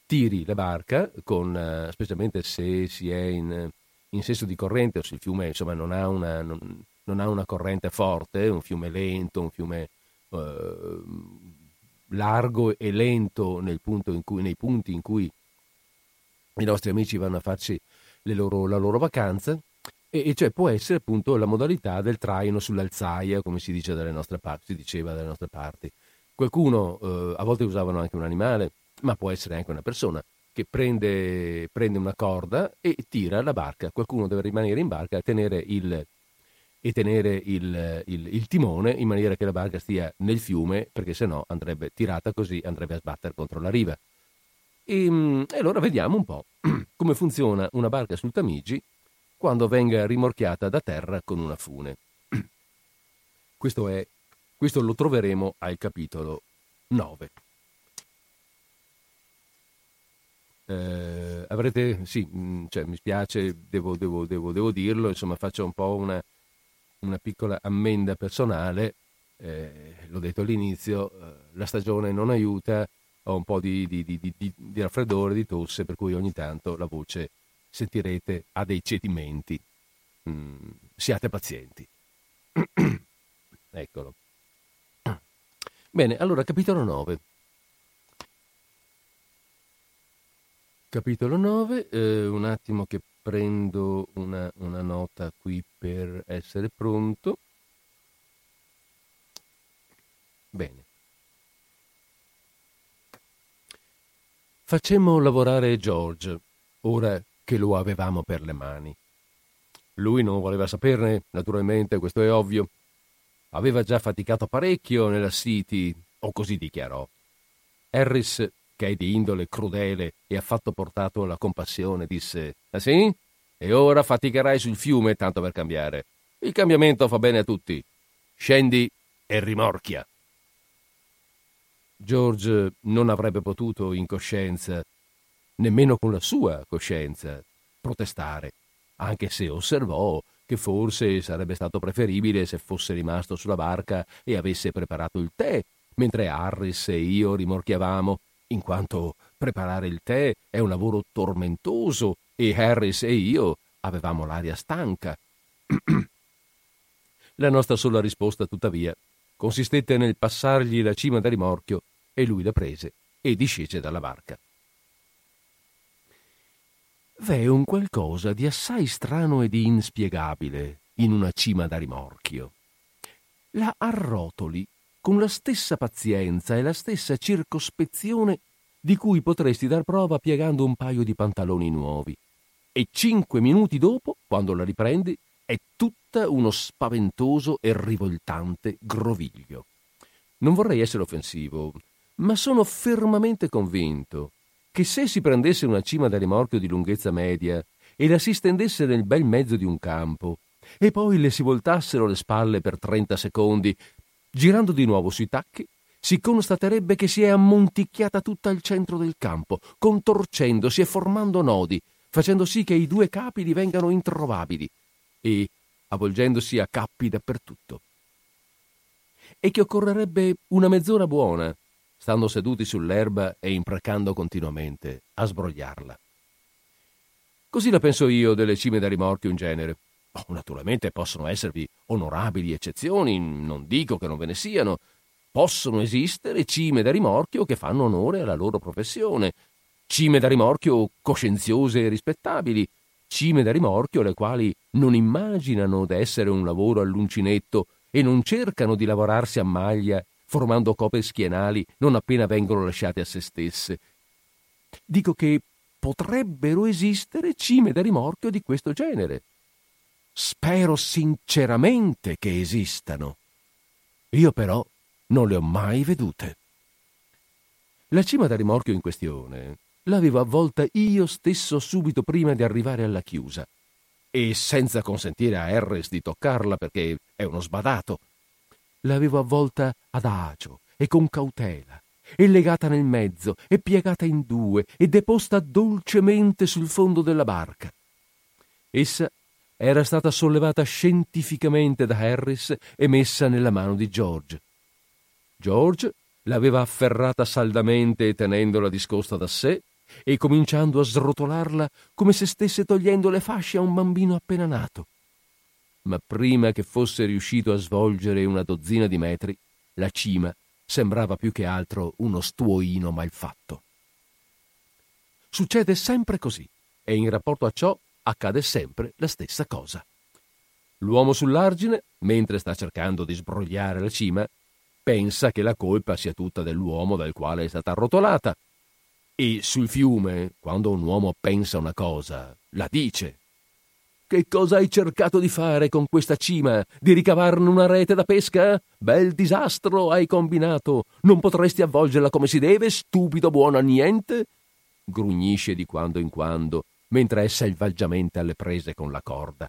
tiri la barca, con, eh, specialmente se si è in, in, senso di corrente o se il fiume insomma, non, ha una, non, non, ha una, corrente forte, un fiume lento, un fiume eh, largo e lento cui, nei punti in cui i nostri amici vanno a farci loro, la loro vacanza e, e, cioè può essere appunto la modalità del traino sull'alzaia, come si, dice dalle nostre parti, si diceva dalle nostre parti. Qualcuno, eh, a volte usavano anche un animale, ma può essere anche una persona, che prende, prende una corda e tira la barca. Qualcuno deve rimanere in barca e tenere il, e tenere il, il, il, timone in maniera che la barca stia nel fiume, perché se no andrebbe tirata così, andrebbe a sbattere contro la riva. E, mm, e allora vediamo un po' (clears throat) come funziona una barca sul Tamigi quando venga rimorchiata da terra con una fune. (clears throat) Questo, è, questo lo troveremo al capitolo 9. Eh, avrete, sì, mm, cioè, mi spiace, devo, devo, devo, devo, dirlo, insomma faccio un po' una, una piccola ammenda personale, eh, l'ho detto all'inizio, eh, la stagione non aiuta, ho un po' di, di, di, di, raffreddore, di tosse, per cui ogni tanto la voce sentirete ha dei cedimenti. Mm, siate pazienti. (clears throat) Eccolo. Bene, allora capitolo 9. Capitolo 9, eh, un attimo che prendo una, una nota qui per essere pronto. Bene. Facemmo lavorare George, ora che lo avevamo per le mani. Lui non voleva saperne, naturalmente, questo è ovvio. Aveva già faticato parecchio nella City, o così dichiarò. Harris, che è di indole crudele e affatto portato alla compassione, disse: Ah sì? E ora faticherai sul fiume tanto per cambiare. Il cambiamento fa bene a tutti. Scendi e rimorchia. George non avrebbe potuto, in coscienza, nemmeno con la sua coscienza, protestare, anche se osservò che forse sarebbe stato preferibile se fosse rimasto sulla barca e avesse preparato il tè, mentre Harris e io rimorchiavamo, in quanto preparare il tè è un lavoro tormentoso e Harris e io avevamo l'aria stanca. (clears throat) la nostra sola risposta, tuttavia, consistette nel passargli la cima da rimorchio e lui la prese e discese dalla barca. V'è un qualcosa di assai strano e di inspiegabile in una cima da rimorchio. La arrotoli con la stessa pazienza e la stessa circospezione di cui potresti dar prova piegando un paio di pantaloni nuovi. E cinque minuti dopo, quando la riprendi, è tutta uno spaventoso e rivoltante groviglio. Non vorrei essere offensivo, ma sono fermamente convinto che se si prendesse una cima da rimorchio di lunghezza media e la si stendesse nel bel mezzo di un campo, e poi le si voltassero le spalle per 30 secondi, girando di nuovo sui tacchi, si constaterebbe che si è ammonticchiata tutta al centro del campo, contorcendosi e formando nodi, facendo sì che i due capi divengano introvabili e avvolgendosi a cappi dappertutto. E che occorrerebbe una mezz'ora buona stando seduti sull'erba e imprecando continuamente a sbrogliarla. Così la penso io delle cime da rimorchio in genere. Oh, naturalmente possono esservi onorabili eccezioni, non dico che non ve ne siano. Possono esistere cime da rimorchio che fanno onore alla loro professione, cime da rimorchio coscienziose e rispettabili, cime da rimorchio le quali non immaginano d'essere un lavoro all'uncinetto e non cercano di lavorarsi a maglia formando cope schienali non appena vengono lasciate a se stesse. Dico che potrebbero esistere cime da rimorchio di questo genere. Spero sinceramente che esistano. Io però non le ho mai vedute. La cima da rimorchio in questione l'avevo avvolta io stesso subito prima di arrivare alla chiusa e senza consentire a Harris di toccarla perché è uno sbadato l'avevo avvolta ad agio e con cautela, e legata nel mezzo, e piegata in due, e deposta dolcemente sul fondo della barca. Essa era stata sollevata scientificamente da Harris e messa nella mano di George. George l'aveva afferrata saldamente tenendola discosta da sé e cominciando a srotolarla come se stesse togliendo le fasce a un bambino appena nato ma prima che fosse riuscito a svolgere una dozzina di metri, la cima sembrava più che altro uno stuoino malfatto. Succede sempre così, e in rapporto a ciò accade sempre la stessa cosa. L'uomo sull'argine, mentre sta cercando di sbrogliare la cima, pensa che la colpa sia tutta dell'uomo dal quale è stata arrotolata. E sul fiume, quando un uomo pensa una cosa, la dice che cosa hai cercato di fare con questa cima? Di ricavarne una rete da pesca? Bel disastro hai combinato. Non potresti avvolgerla come si deve, stupido buono a niente? Grugnisce di quando in quando, mentre è selvaggiamente alle prese con la corda.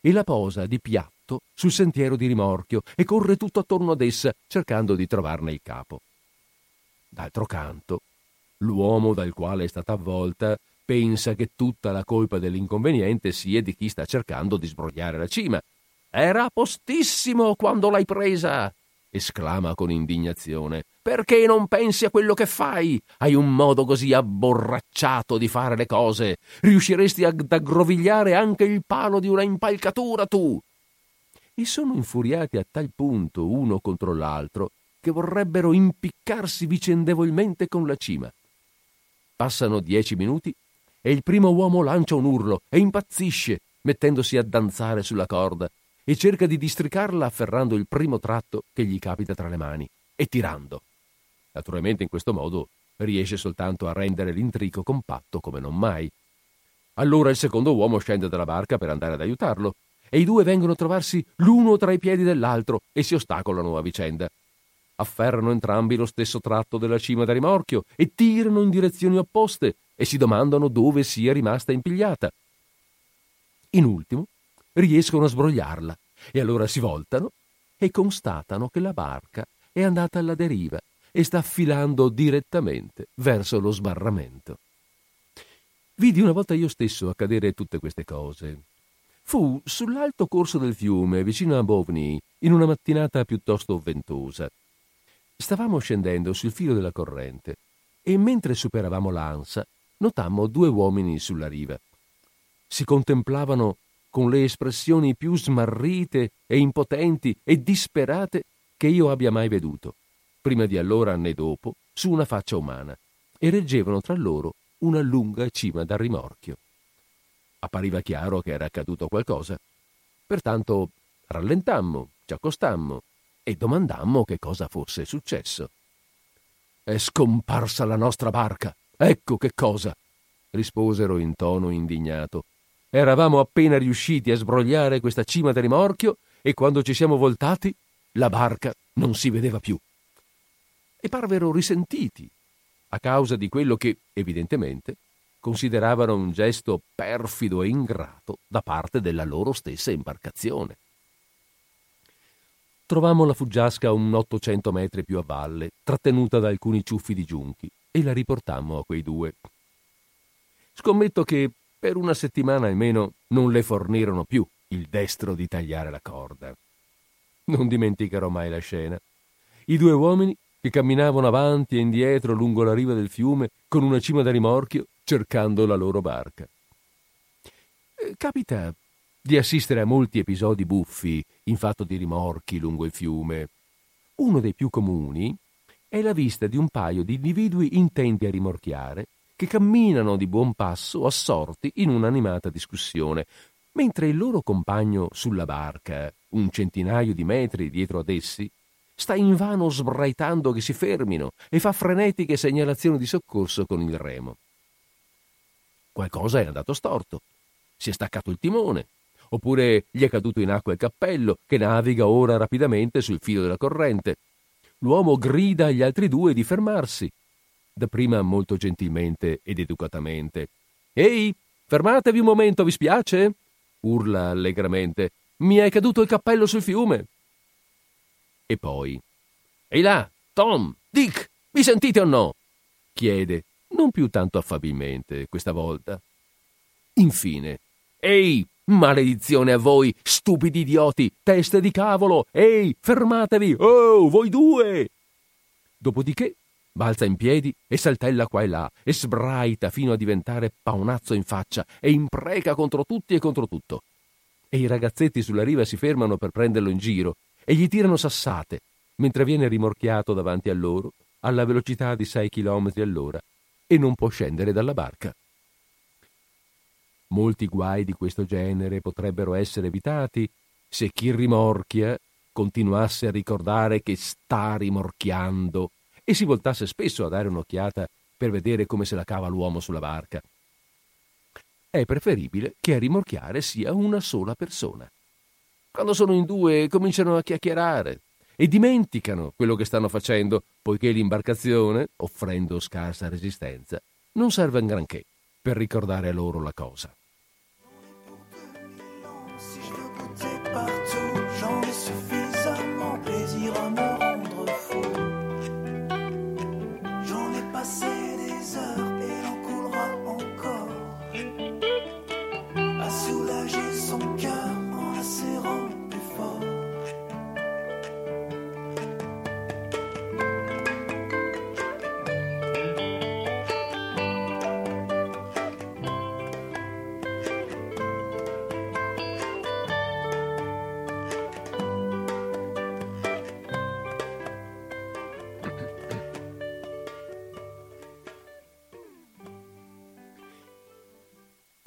E la posa di piatto sul sentiero di rimorchio e corre tutto attorno ad essa, cercando di trovarne il capo. D'altro canto, l'uomo dal quale è stata avvolta pensa che tutta la colpa dell'inconveniente sia di chi sta cercando di sbrogliare la cima. Era postissimo quando l'hai presa! esclama con indignazione. Perché non pensi a quello che fai? Hai un modo così abborracciato di fare le cose. Riusciresti ad aggrovigliare anche il palo di una impalcatura, tu. E sono infuriati a tal punto uno contro l'altro che vorrebbero impiccarsi vicendevolmente con la cima. Passano dieci minuti e il primo uomo lancia un urlo e impazzisce, mettendosi a danzare sulla corda, e cerca di districarla afferrando il primo tratto che gli capita tra le mani e tirando. Naturalmente in questo modo riesce soltanto a rendere l'intrico compatto come non mai. Allora il secondo uomo scende dalla barca per andare ad aiutarlo, e i due vengono a trovarsi l'uno tra i piedi dell'altro e si ostacolano a vicenda. afferrano entrambi lo stesso tratto della cima da rimorchio e tirano in direzioni opposte e si domandano dove sia rimasta impigliata. In ultimo, riescono a sbrogliarla e allora si voltano e constatano che la barca è andata alla deriva e sta affilando direttamente verso lo sbarramento. Vidi una volta io stesso accadere tutte queste cose. Fu sull'alto corso del fiume, vicino a Bovny, in una mattinata piuttosto ventosa. Stavamo scendendo sul filo della corrente e mentre superavamo l'ansa notammo due uomini sulla riva. Si contemplavano con le espressioni più smarrite e impotenti e disperate che io abbia mai veduto, prima di allora né dopo, su una faccia umana, e reggevano tra loro una lunga cima da rimorchio. Appariva chiaro che era accaduto qualcosa. Pertanto rallentammo, ci accostammo e domandammo che cosa fosse successo. È scomparsa la nostra barca. Ecco che cosa. risposero in tono indignato. Eravamo appena riusciti a sbrogliare questa cima da rimorchio e quando ci siamo voltati la barca non si vedeva più. E parvero risentiti a causa di quello che, evidentemente, consideravano un gesto perfido e ingrato da parte della loro stessa imbarcazione. Trovammo la fuggiasca a un 800 metri più a valle, trattenuta da alcuni ciuffi di giunchi, e la riportammo a quei due. Scommetto che per una settimana almeno non le fornirono più il destro di tagliare la corda. Non dimenticherò mai la scena. I due uomini che camminavano avanti e indietro lungo la riva del fiume con una cima da rimorchio cercando la loro barca. Eh, capita di assistere a molti episodi buffi in fatto di rimorchi lungo il fiume. Uno dei più comuni è la vista di un paio di individui intenti a rimorchiare che camminano di buon passo assorti in un'animata discussione, mentre il loro compagno sulla barca, un centinaio di metri dietro ad essi, sta invano sbraitando che si fermino e fa frenetiche segnalazioni di soccorso con il remo. Qualcosa è andato storto. Si è staccato il timone, oppure gli è caduto in acqua il cappello, che naviga ora rapidamente sul filo della corrente. L'uomo grida agli altri due di fermarsi, dapprima molto gentilmente ed educatamente. Ehi, fermatevi un momento, vi spiace? urla allegramente. Mi è caduto il cappello sul fiume. E poi. Ehi là, Tom, Dick, mi sentite o no? chiede, non più tanto affabilmente questa volta. Infine. Ehi, maledizione a voi, stupidi idioti, teste di cavolo! Ehi, fermatevi! Oh, voi due! Dopodiché balza in piedi e saltella qua e là e sbraita fino a diventare paonazzo in faccia e impreca contro tutti e contro tutto. E i ragazzetti sulla riva si fermano per prenderlo in giro e gli tirano sassate, mentre viene rimorchiato davanti a loro alla velocità di 6 km all'ora e non può scendere dalla barca. Molti guai di questo genere potrebbero essere evitati se chi rimorchia continuasse a ricordare che sta rimorchiando e si voltasse spesso a dare un'occhiata per vedere come se la cava l'uomo sulla barca. È preferibile che a rimorchiare sia una sola persona. Quando sono in due cominciano a chiacchierare e dimenticano quello che stanno facendo, poiché l'imbarcazione, offrendo scarsa resistenza, non serve a granché per ricordare a loro la cosa.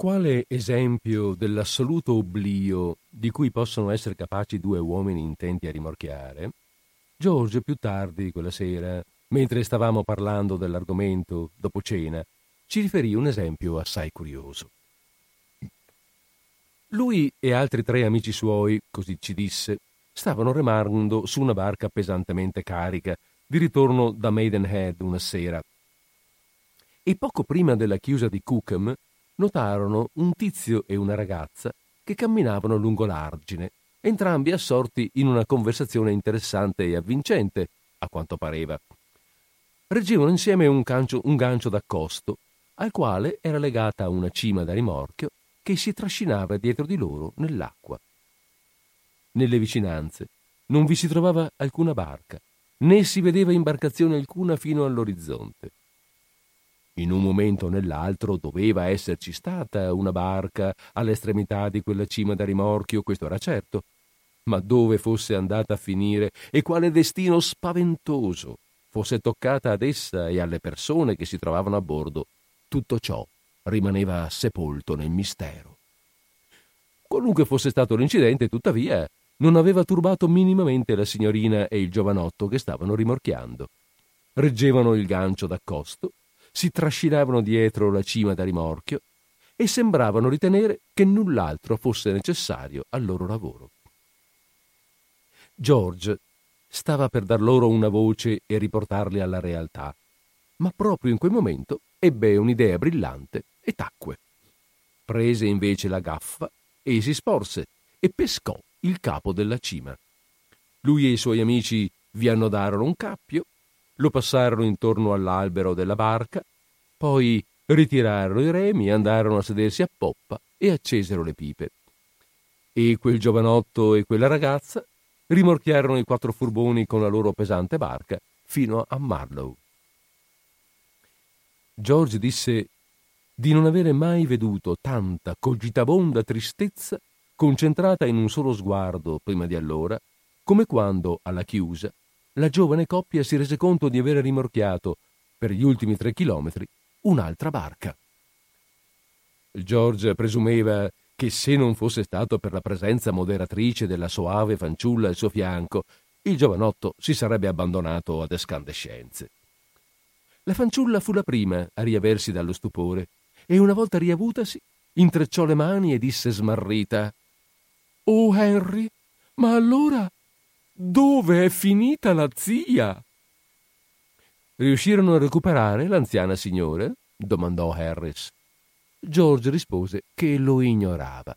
Quale esempio dell'assoluto oblio di cui possono essere capaci due uomini intenti a rimorchiare, George più tardi quella sera, mentre stavamo parlando dell'argomento dopo cena, ci riferì un esempio assai curioso. Lui e altri tre amici suoi, così ci disse, stavano remando su una barca pesantemente carica di ritorno da Maidenhead una sera. E poco prima della chiusa di Cookham notarono un tizio e una ragazza che camminavano lungo l'argine, entrambi assorti in una conversazione interessante e avvincente, a quanto pareva. Reggevano insieme un, gancio, un gancio d'accosto, al quale era legata una cima da rimorchio che si trascinava dietro di loro nell'acqua. Nelle vicinanze non vi si trovava alcuna barca, né si vedeva imbarcazione alcuna fino all'orizzonte. In un momento o nell'altro doveva esserci stata una barca all'estremità di quella cima da rimorchio, questo era certo, ma dove fosse andata a finire e quale destino spaventoso fosse toccata ad essa e alle persone che si trovavano a bordo, tutto ciò rimaneva sepolto nel mistero. Qualunque fosse stato l'incidente, tuttavia, non aveva turbato minimamente la signorina e il giovanotto che stavano rimorchiando. Reggevano il gancio d'accosto, si trascinavano dietro la cima da rimorchio e sembravano ritenere che null'altro fosse necessario al loro lavoro. George stava per dar loro una voce e riportarli alla realtà, ma proprio in quel momento ebbe un'idea brillante e tacque. Prese invece la gaffa e si sporse e pescò il capo della cima. Lui e i suoi amici vi annodarono un cappio, lo passarono intorno all'albero della barca, poi ritirarono i remi, andarono a sedersi a poppa e accesero le pipe. E quel giovanotto e quella ragazza rimorchiarono i quattro furboni con la loro pesante barca fino a Marlow. George disse di non avere mai veduto tanta cogitabonda tristezza concentrata in un solo sguardo prima di allora, come quando, alla chiusa, la giovane coppia si rese conto di avere rimorchiato, per gli ultimi tre chilometri, un'altra barca. George presumeva che se non fosse stato per la presenza moderatrice della soave fanciulla al suo fianco, il giovanotto si sarebbe abbandonato ad escandescenze. La fanciulla fu la prima a riaversi dallo stupore e una volta riavutasi intrecciò le mani e disse smarrita Oh Henry, ma allora dove è finita la zia? Riuscirono a recuperare l'anziana signora? domandò Harris. George rispose che lo ignorava.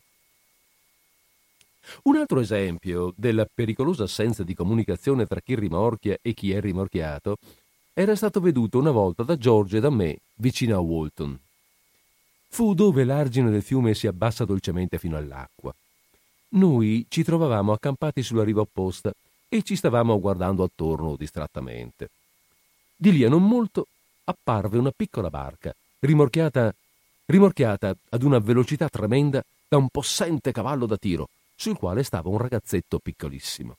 Un altro esempio della pericolosa assenza di comunicazione tra chi rimorchia e chi è rimorchiato era stato veduto una volta da George e da me vicino a Walton. Fu dove l'argine del fiume si abbassa dolcemente fino all'acqua. Noi ci trovavamo accampati sulla riva opposta e ci stavamo guardando attorno distrattamente. Di lì a non molto apparve una piccola barca, rimorchiata rimorchiata ad una velocità tremenda da un possente cavallo da tiro, sul quale stava un ragazzetto piccolissimo.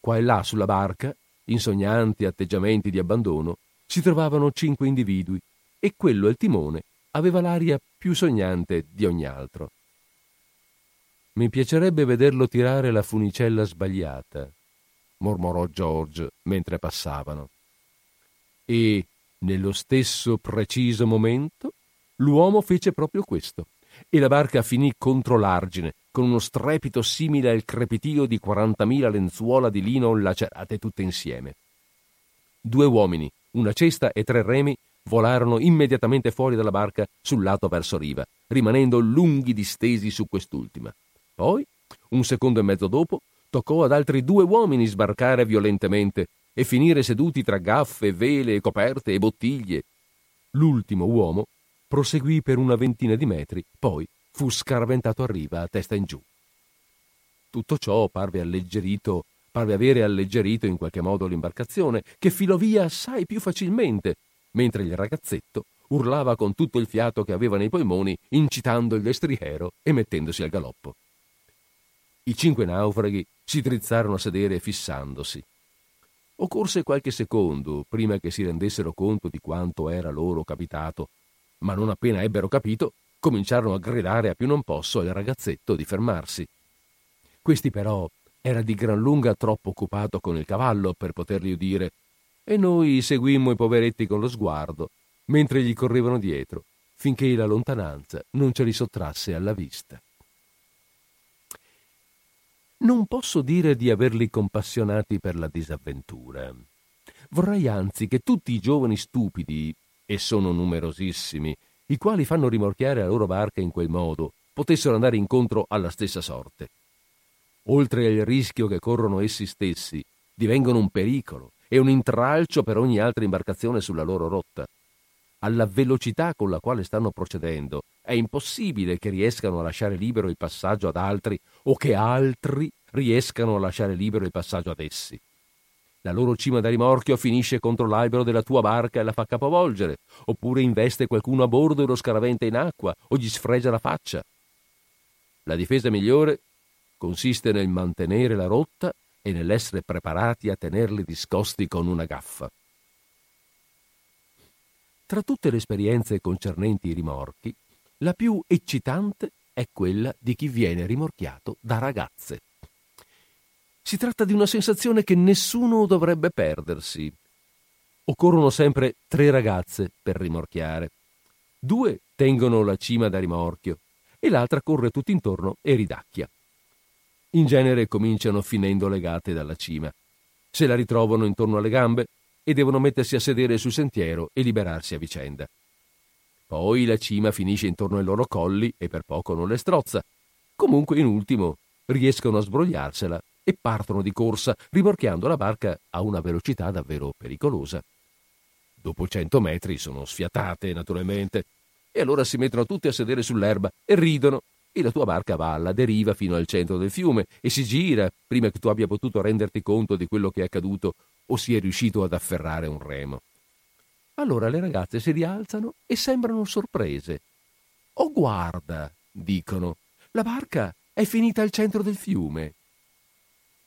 Qua e là sulla barca, in sognanti atteggiamenti di abbandono, si trovavano cinque individui e quello al timone aveva l'aria più sognante di ogni altro. Mi piacerebbe vederlo tirare la funicella sbagliata, mormorò George mentre passavano. E, nello stesso preciso momento, L'uomo fece proprio questo e la barca finì contro l'argine, con uno strepito simile al crepitio di 40.000 lenzuola di lino lacerate tutte insieme. Due uomini, una cesta e tre remi volarono immediatamente fuori dalla barca sul lato verso riva, rimanendo lunghi distesi su quest'ultima. Poi, un secondo e mezzo dopo, toccò ad altri due uomini sbarcare violentemente e finire seduti tra gaffe, vele, coperte e bottiglie. L'ultimo uomo proseguì per una ventina di metri, poi fu scaraventato a riva a testa in giù. Tutto ciò parve alleggerito, parve avere alleggerito in qualche modo l'imbarcazione, che filò via assai più facilmente, mentre il ragazzetto urlava con tutto il fiato che aveva nei polmoni, incitando il destriero e mettendosi al galoppo. I cinque naufraghi si drizzarono a sedere fissandosi. Occorse qualche secondo prima che si rendessero conto di quanto era loro capitato ma non appena ebbero capito, cominciarono a gridare a più non posso al ragazzetto di fermarsi. Questi però era di gran lunga troppo occupato con il cavallo per poterli udire, e noi seguimmo i poveretti con lo sguardo, mentre gli correvano dietro, finché la lontananza non ce li sottrasse alla vista. Non posso dire di averli compassionati per la disavventura. Vorrei anzi che tutti i giovani stupidi, e sono numerosissimi, i quali fanno rimorchiare la loro barca in quel modo, potessero andare incontro alla stessa sorte. Oltre al rischio che corrono essi stessi, divengono un pericolo e un intralcio per ogni altra imbarcazione sulla loro rotta. Alla velocità con la quale stanno procedendo, è impossibile che riescano a lasciare libero il passaggio ad altri o che altri riescano a lasciare libero il passaggio ad essi. La loro cima da rimorchio finisce contro l'albero della tua barca e la fa capovolgere, oppure investe qualcuno a bordo e lo scaraventa in acqua o gli sfregia la faccia. La difesa migliore consiste nel mantenere la rotta e nell'essere preparati a tenerli discosti con una gaffa. Tra tutte le esperienze concernenti i rimorchi, la più eccitante è quella di chi viene rimorchiato da ragazze. Si tratta di una sensazione che nessuno dovrebbe perdersi. Occorrono sempre tre ragazze per rimorchiare. Due tengono la cima da rimorchio e l'altra corre tutt'intorno e ridacchia. In genere cominciano finendo legate dalla cima. Se la ritrovano intorno alle gambe e devono mettersi a sedere sul sentiero e liberarsi a vicenda. Poi la cima finisce intorno ai loro colli e per poco non le strozza. Comunque, in ultimo, riescono a sbrogliarsela e partono di corsa, rimorchiando la barca a una velocità davvero pericolosa. Dopo cento metri sono sfiatate, naturalmente, e allora si mettono tutte a sedere sull'erba e ridono e la tua barca va alla deriva fino al centro del fiume e si gira prima che tu abbia potuto renderti conto di quello che è accaduto o sia riuscito ad afferrare un remo. Allora le ragazze si rialzano e sembrano sorprese. Oh guarda, dicono, la barca è finita al centro del fiume.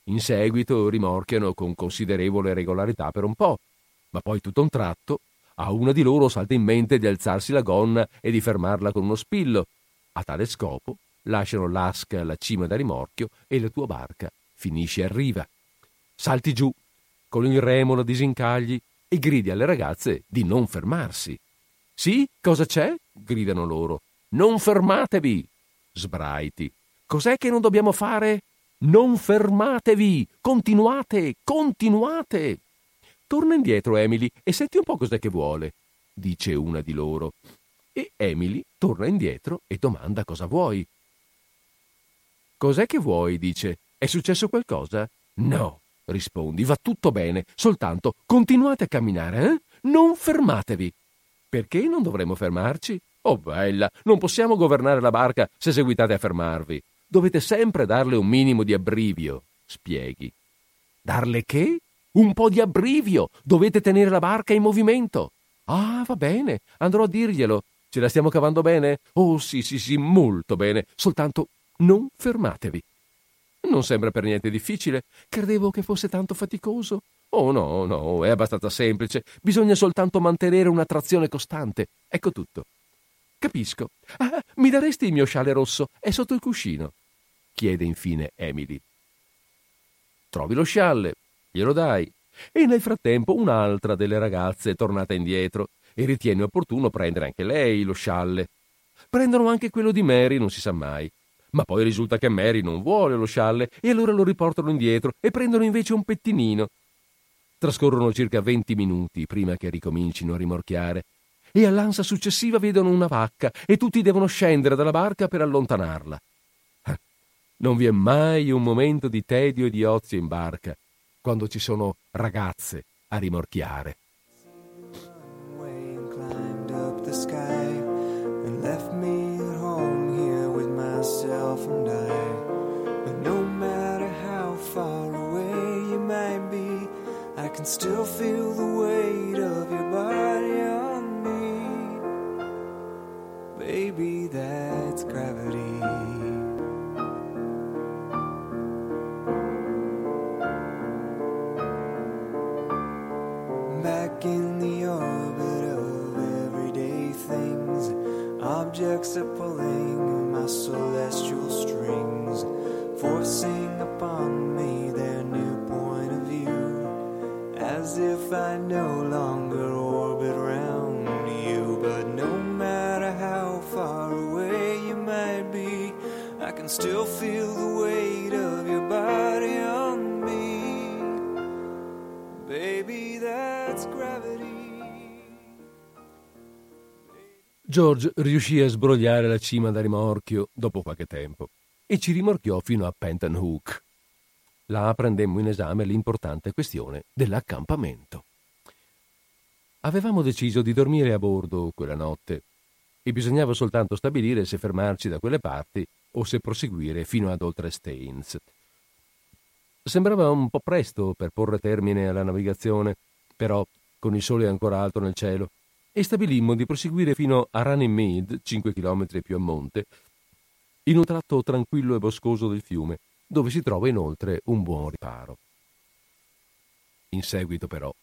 In seguito rimorchiano con considerevole regolarità per un po', ma poi tutto un tratto a una di loro salta in mente di alzarsi la gonna e di fermarla con uno spillo. A tale scopo lasciano l'asca alla cima da rimorchio e la tua barca finisce a riva. Salti giù, con il remo la disincagli e gridi alle ragazze di non fermarsi. Sì, cosa c'è? gridano loro. Non fermatevi! Sbraiti. Cos'è che non dobbiamo fare? Non fermatevi! Continuate! Continuate! Torna indietro, Emily, e senti un po' cos'è che vuole, dice una di loro. E Emily torna indietro e domanda cosa vuoi. Cos'è che vuoi? dice. È successo qualcosa? No, rispondi, va tutto bene, soltanto continuate a camminare, eh? Non fermatevi. Perché non dovremmo fermarci? Oh bella, non possiamo governare la barca se seguitate a fermarvi. Dovete sempre darle un minimo di abbrivio, spieghi. Darle che? Un po' di abbrivio. Dovete tenere la barca in movimento. Ah, va bene, andrò a dirglielo. Ce la stiamo cavando bene? Oh, sì, sì, sì, molto bene. Soltanto non fermatevi. Non sembra per niente difficile. Credevo che fosse tanto faticoso. Oh no, no, è abbastanza semplice. Bisogna soltanto mantenere una trazione costante. Ecco tutto. Capisco. Ah, mi daresti il mio scialle rosso? È sotto il cuscino. chiede infine Emily. Trovi lo scialle, glielo dai. E nel frattempo un'altra delle ragazze è tornata indietro e ritiene opportuno prendere anche lei lo scialle. Prendono anche quello di Mary, non si sa mai. Ma poi risulta che Mary non vuole lo scialle e allora lo riportano indietro e prendono invece un pettinino. Trascorrono circa venti minuti prima che ricomincino a rimorchiare e all'ansa successiva vedono una vacca e tutti devono scendere dalla barca per allontanarla. Non vi è mai un momento di tedio e di ozio in barca quando ci sono ragazze a rimorchiare. Can still feel the weight of your body on me. Baby, that's gravity. Back in the orbit of everyday things, objects are I no longer orbit around you. But no matter how far away you might be, I can still feel the weight of your body on me. Baby, that's gravity. George riuscì a sbrogliare la cima da rimorchio dopo qualche tempo e ci rimorchiò fino a Penton Hook. Là prendemmo in esame l'importante questione dell'accampamento. Avevamo deciso di dormire a bordo quella notte e bisognava soltanto stabilire se fermarci da quelle parti o se proseguire fino ad oltre Staines. Sembrava un po' presto per porre termine alla navigazione, però, con il sole ancora alto nel cielo, e stabilimmo di proseguire fino a Running Mead, 5 km più a monte, in un tratto tranquillo e boscoso del fiume, dove si trova inoltre un buon riparo. In seguito, però,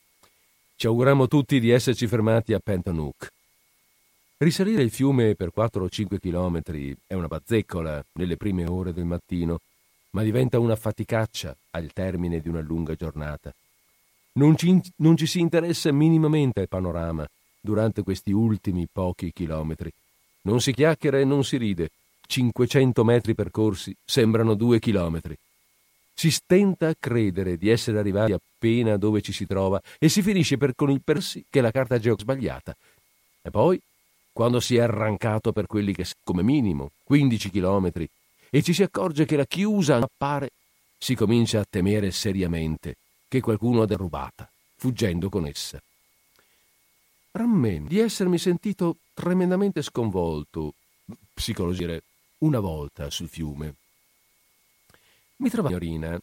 ci augurammo tutti di esserci fermati a Pentonook. Risalire il fiume per 4 o 5 chilometri è una bazzeccola nelle prime ore del mattino, ma diventa una faticaccia al termine di una lunga giornata. Non ci, non ci si interessa minimamente al panorama durante questi ultimi pochi chilometri. Non si chiacchiera e non si ride. 500 metri percorsi sembrano due chilometri. Si stenta a credere di essere arrivati appena dove ci si trova e si finisce per conilpersi che la carta geo sbagliata. E poi, quando si è arrancato per quelli che come minimo 15 chilometri e ci si accorge che la chiusa appare, si comincia a temere seriamente che qualcuno ha derubata, fuggendo con essa. Rammento di essermi sentito tremendamente sconvolto, psicologia, una volta sul fiume. Mi trovavo a signorina,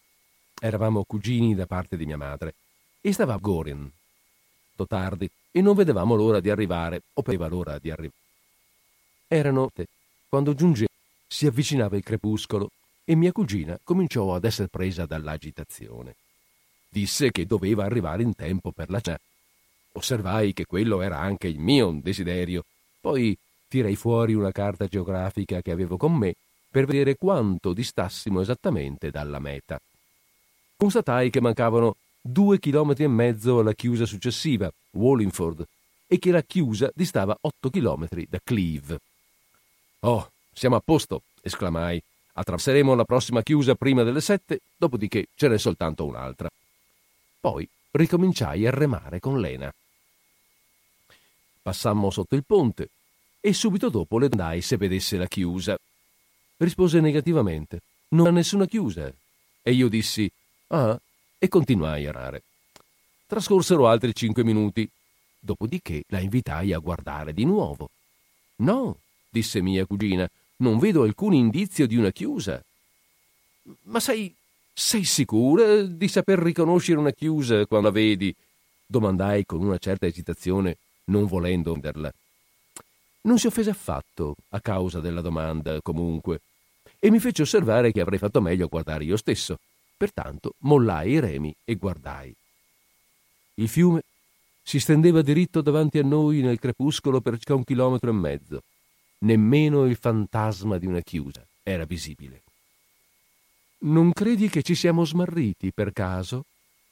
eravamo cugini da parte di mia madre, e stava a Gorin. Tardi, e non vedevamo l'ora di arrivare, o pareva l'ora di arrivare. Erano te, quando giungeva si avvicinava il crepuscolo e mia cugina cominciò ad essere presa dall'agitazione. Disse che doveva arrivare in tempo per la cena. Osservai che quello era anche il mio desiderio. Poi tirai fuori una carta geografica che avevo con me per vedere quanto distassimo esattamente dalla meta. Constatai che mancavano due chilometri e mezzo alla chiusa successiva, Wallingford, e che la chiusa distava otto chilometri da Cleve. Oh, siamo a posto, esclamai. Attraverseremo la prossima chiusa prima delle sette, dopodiché ce n'è soltanto un'altra. Poi ricominciai a remare con Lena. Passammo sotto il ponte e subito dopo le domandai se vedesse la chiusa. Rispose negativamente. Non ha nessuna chiusa. E io dissi Ah, e continuai a rare. Trascorsero altri cinque minuti, dopodiché la invitai a guardare di nuovo. No, disse mia cugina, non vedo alcun indizio di una chiusa. Ma sei. sei sicura di saper riconoscere una chiusa quando la vedi? domandai con una certa esitazione, non volendo venderla. Non si offese affatto a causa della domanda, comunque, e mi fece osservare che avrei fatto meglio a guardare io stesso. Pertanto mollai i remi e guardai. Il fiume si stendeva diritto davanti a noi nel crepuscolo per circa un chilometro e mezzo nemmeno il fantasma di una chiusa era visibile. Non credi che ci siamo smarriti per caso?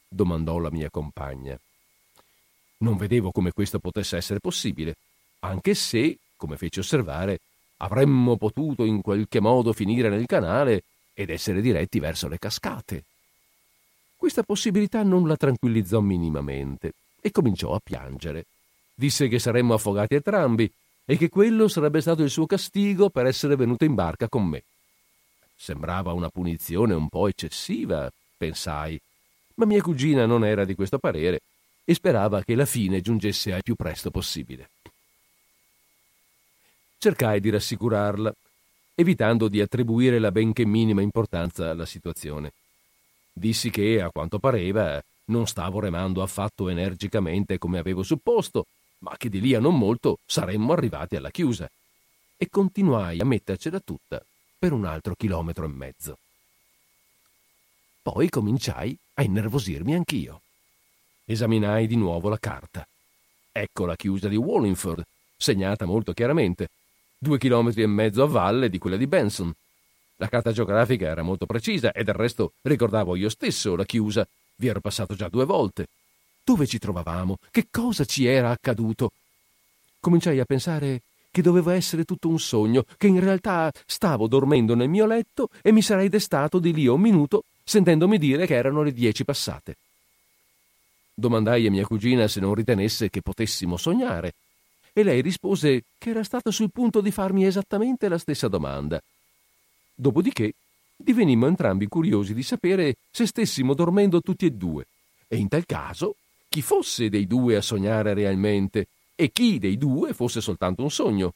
domandò la mia compagna. Non vedevo come questo potesse essere possibile, anche se, come feci osservare, avremmo potuto in qualche modo finire nel canale ed essere diretti verso le cascate. Questa possibilità non la tranquillizzò minimamente e cominciò a piangere. Disse che saremmo affogati entrambi e che quello sarebbe stato il suo castigo per essere venuto in barca con me. Sembrava una punizione un po' eccessiva, pensai, ma mia cugina non era di questo parere e sperava che la fine giungesse al più presto possibile. Cercai di rassicurarla, evitando di attribuire la benché minima importanza alla situazione. Dissi che, a quanto pareva, non stavo remando affatto energicamente come avevo supposto ma che di lì a non molto saremmo arrivati alla chiusa. E continuai a mettercela tutta per un altro chilometro e mezzo. Poi cominciai a innervosirmi anch'io. Esaminai di nuovo la carta. Ecco la chiusa di Wallingford, segnata molto chiaramente, due chilometri e mezzo a valle di quella di Benson. La carta geografica era molto precisa e del resto ricordavo io stesso la chiusa, vi ero passato già due volte dove ci trovavamo? Che cosa ci era accaduto? Cominciai a pensare che doveva essere tutto un sogno, che in realtà stavo dormendo nel mio letto e mi sarei destato di lì a un minuto sentendomi dire che erano le dieci passate. Domandai a mia cugina se non ritenesse che potessimo sognare, e lei rispose che era stata sul punto di farmi esattamente la stessa domanda. Dopodiché divenimmo entrambi curiosi di sapere se stessimo dormendo tutti e due, e in tal caso chi fosse dei due a sognare realmente e chi dei due fosse soltanto un sogno.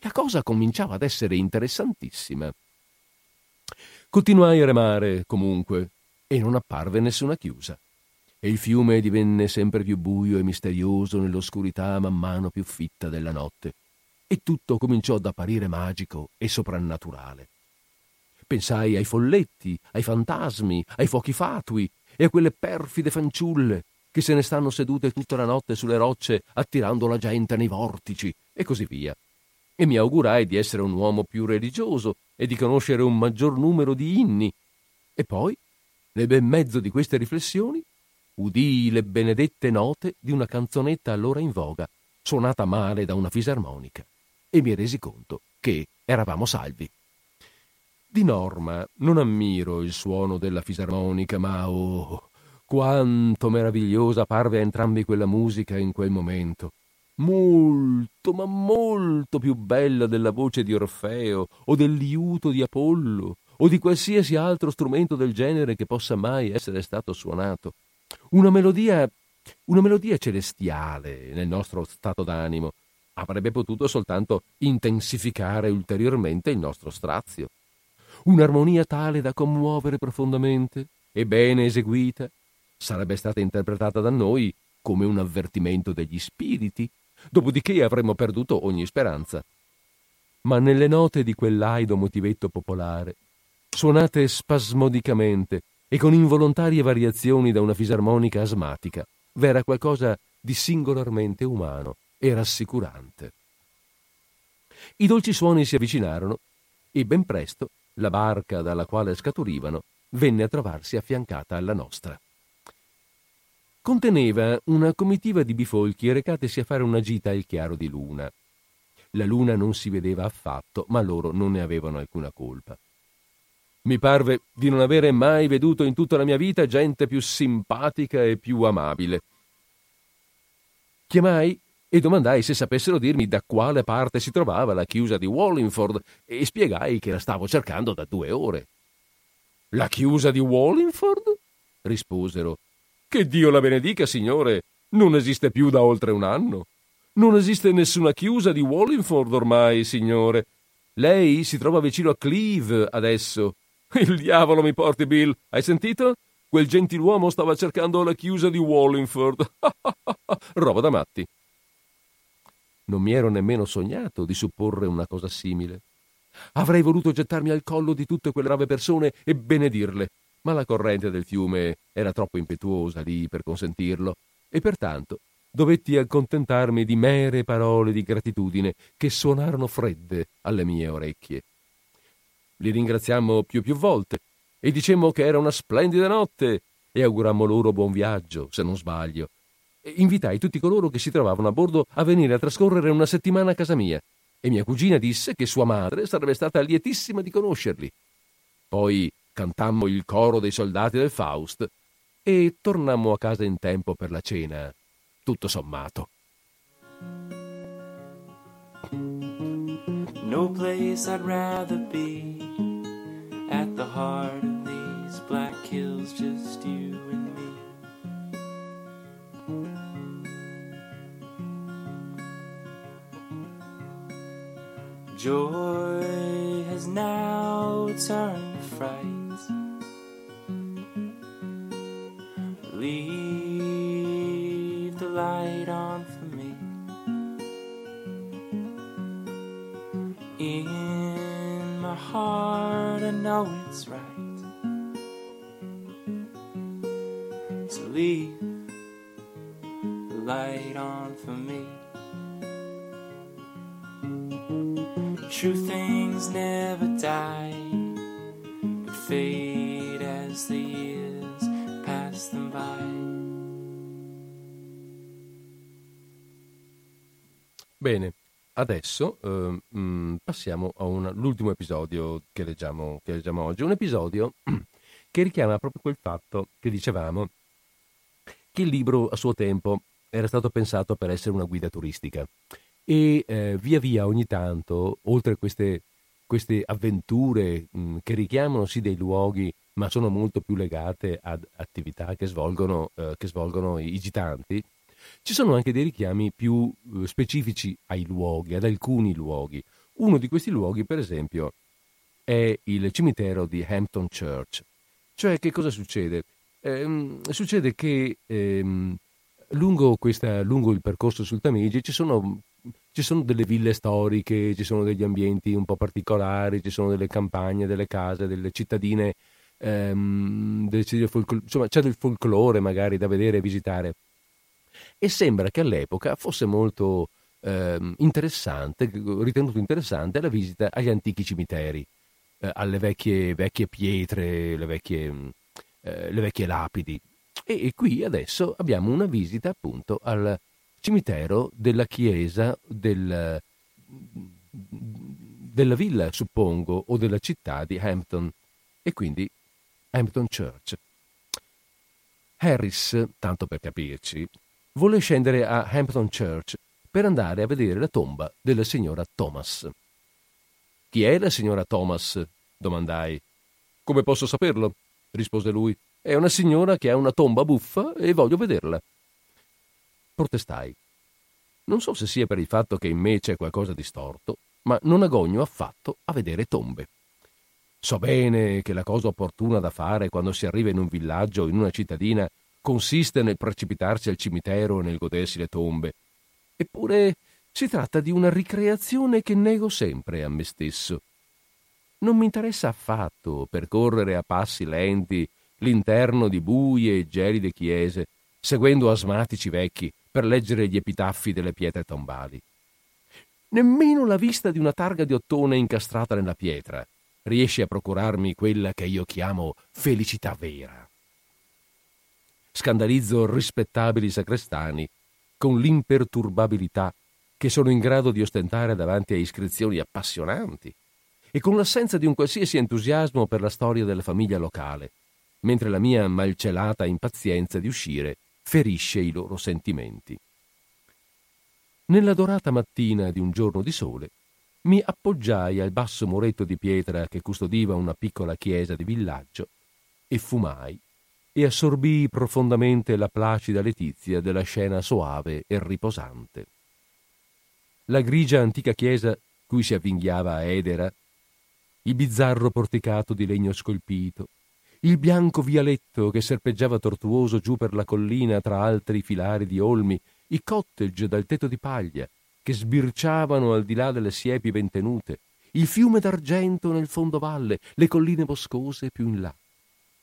La cosa cominciava ad essere interessantissima. Continuai a remare, comunque, e non apparve nessuna chiusa. E il fiume divenne sempre più buio e misterioso nell'oscurità man mano più fitta della notte, e tutto cominciò ad apparire magico e soprannaturale. Pensai ai folletti, ai fantasmi, ai fuochi fatui e a quelle perfide fanciulle che se ne stanno sedute tutta la notte sulle rocce attirando la gente nei vortici e così via. E mi augurai di essere un uomo più religioso e di conoscere un maggior numero di inni. E poi, nel bel mezzo di queste riflessioni, udii le benedette note di una canzonetta allora in voga, suonata male da una fisarmonica, e mi resi conto che eravamo salvi. Di norma non ammiro il suono della fisarmonica, ma oh, quanto meravigliosa parve a entrambi quella musica in quel momento. Molto, ma molto più bella della voce di Orfeo o del liuto di Apollo o di qualsiasi altro strumento del genere che possa mai essere stato suonato. Una melodia, una melodia celestiale nel nostro stato d'animo avrebbe potuto soltanto intensificare ulteriormente il nostro strazio un'armonia tale da commuovere profondamente e bene eseguita, sarebbe stata interpretata da noi come un avvertimento degli spiriti, dopodiché avremmo perduto ogni speranza. Ma nelle note di quell'aido motivetto popolare, suonate spasmodicamente e con involontarie variazioni da una fisarmonica asmatica, v'era qualcosa di singolarmente umano e rassicurante. I dolci suoni si avvicinarono e ben presto la barca dalla quale scaturivano venne a trovarsi affiancata alla nostra. Conteneva una comitiva di bifolchi recatesi a fare una gita al chiaro di luna. La luna non si vedeva affatto, ma loro non ne avevano alcuna colpa. Mi parve di non avere mai veduto in tutta la mia vita gente più simpatica e più amabile. Chiamai e domandai se sapessero dirmi da quale parte si trovava la chiusa di Wallingford e spiegai che la stavo cercando da due ore. La chiusa di Wallingford? risposero. Che Dio la benedica, signore, non esiste più da oltre un anno. Non esiste nessuna chiusa di Wallingford ormai, signore. Lei si trova vicino a Cleve adesso. Il diavolo mi porti, Bill. Hai sentito? Quel gentiluomo stava cercando la chiusa di Wallingford. (laughs) Roba da matti. Non mi ero nemmeno sognato di supporre una cosa simile. Avrei voluto gettarmi al collo di tutte quelle brave persone e benedirle, ma la corrente del fiume era troppo impetuosa lì per consentirlo, e pertanto dovetti accontentarmi di mere parole di gratitudine che suonarono fredde alle mie orecchie. Li ringraziammo più più volte e dicemmo che era una splendida notte e augurammo loro buon viaggio, se non sbaglio, invitai tutti coloro che si trovavano a bordo a venire a trascorrere una settimana a casa mia e mia cugina disse che sua madre sarebbe stata lietissima di conoscerli. Poi cantammo il coro dei soldati del Faust e tornammo a casa in tempo per la cena, tutto sommato. No place I'd rather be at the heart of these black hills, just you and me. Joy has now turned to fright. Leave the light on In my heart, I know it's right to leave the light on for me. True things never die, but fade as the years pass them by. Bene, adesso eh, mm, passiamo all'ultimo episodio che leggiamo, che leggiamo oggi. Un episodio che richiama proprio quel fatto che dicevamo che il libro a suo tempo era stato pensato per essere una guida turistica e eh, via via ogni tanto, oltre a queste, queste avventure mh, che richiamano sì dei luoghi, ma sono molto più legate ad attività che svolgono, eh, che svolgono i gitanti, ci sono anche dei richiami più eh, specifici ai luoghi, ad alcuni luoghi. Uno di questi luoghi, per esempio, è il cimitero di Hampton Church. Cioè, che cosa succede? Eh, succede che ehm, lungo, questa, lungo, il percorso sul Tamigi ci sono, ci sono, delle ville storiche, ci sono degli ambienti un po' particolari, ci sono delle campagne, delle case, delle cittadine, ehm, delle, insomma c'è del folklore magari da vedere e visitare. E sembra che all'epoca fosse molto ehm, interessante, ritenuto interessante la visita agli antichi cimiteri, eh, alle vecchie, vecchie, pietre, le vecchie, eh, le vecchie lapidi. E, e, qui adesso abbiamo una visita appunto al cimitero della chiesa del, della villa, suppongo, o della città di Hampton, e quindi Hampton Church. Harris, tanto per capirci, volle scendere a Hampton Church per andare a vedere la tomba della signora Thomas. Chi è la signora Thomas? domandai. Come posso saperlo? rispose lui. È una signora che ha una tomba buffa e voglio vederla. Protestai. Non so se sia per il fatto che in me c'è qualcosa di storto, ma non agogno affatto a vedere tombe. So bene che la cosa opportuna da fare quando si arriva in un villaggio o in una cittadina consiste nel precipitarsi al cimitero e nel godersi le tombe, Eppure si tratta di una ricreazione che nego sempre a me stesso. Non mi interessa affatto percorrere a passi lenti l'interno di buie e gelide chiese, seguendo asmatici vecchi per leggere gli epitaffi delle pietre tombali. Nemmeno la vista di una targa di ottone incastrata nella pietra riesce a procurarmi quella che io chiamo felicità vera. Scandalizzo rispettabili sacrestani con l'imperturbabilità che sono in grado di ostentare davanti a iscrizioni appassionanti e con l'assenza di un qualsiasi entusiasmo per la storia della famiglia locale, mentre la mia malcelata impazienza di uscire ferisce i loro sentimenti. Nella dorata mattina di un giorno di sole, mi appoggiai al basso muretto di pietra che custodiva una piccola chiesa di villaggio e fumai e assorbii profondamente la placida letizia della scena soave e riposante. La grigia antica chiesa cui si avvinghiava Edera, il bizzarro porticato di legno scolpito, il bianco vialetto che serpeggiava tortuoso giù per la collina tra altri filari di olmi, i cottage dal tetto di paglia che sbirciavano al di là delle siepi ben tenute, il fiume d'argento nel fondovalle, le colline boscose più in là.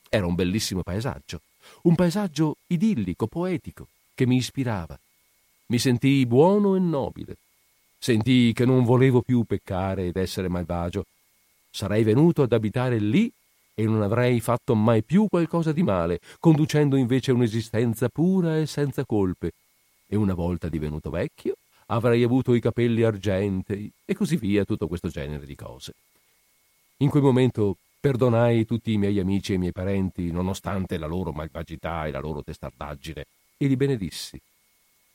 Era un bellissimo paesaggio, un paesaggio idillico, poetico, che mi ispirava. Mi sentii buono e nobile. Sentii che non volevo più peccare ed essere malvagio. Sarei venuto ad abitare lì e non avrei fatto mai più qualcosa di male, conducendo invece un'esistenza pura e senza colpe. E una volta divenuto vecchio, avrei avuto i capelli argentei e così via, tutto questo genere di cose. In quel momento Perdonai tutti i miei amici e i miei parenti, nonostante la loro malvagità e la loro testardaggine, e li benedissi.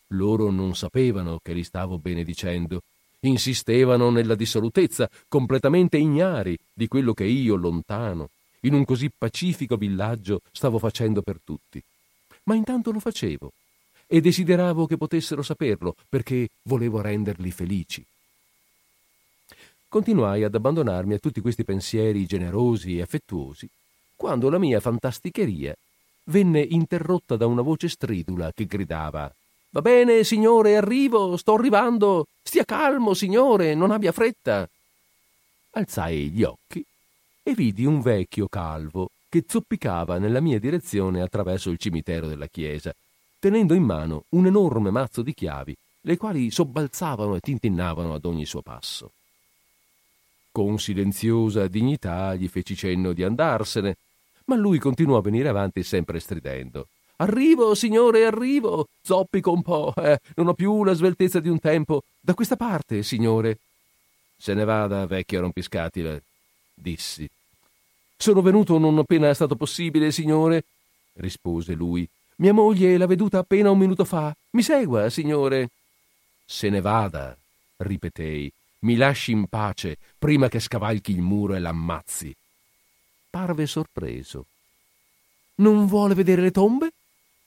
Loro non sapevano che li stavo benedicendo, insistevano nella dissolutezza, completamente ignari di quello che io, lontano, in un così pacifico villaggio, stavo facendo per tutti. Ma intanto lo facevo e desideravo che potessero saperlo perché volevo renderli felici continuai ad abbandonarmi a tutti questi pensieri generosi e affettuosi, quando la mia fantasticheria venne interrotta da una voce stridula che gridava Va bene, signore, arrivo, sto arrivando. Stia calmo, signore, non abbia fretta. Alzai gli occhi e vidi un vecchio calvo che zoppicava nella mia direzione attraverso il cimitero della chiesa, tenendo in mano un enorme mazzo di chiavi, le quali sobbalzavano e tintinnavano ad ogni suo passo. Con silenziosa dignità gli feci cenno di andarsene, ma lui continuò a venire avanti sempre stridendo. Arrivo, signore, arrivo! Zoppico un po', eh, non ho più la sveltezza di un tempo. Da questa parte, signore. Se ne vada, vecchio rompiscatile, dissi. Sono venuto non appena è stato possibile, signore, rispose lui. Mia moglie l'ha veduta appena un minuto fa. Mi segua, signore. Se ne vada, ripetei. Mi lasci in pace prima che scavalchi il muro e l'ammazzi. Parve sorpreso. Non vuole vedere le tombe?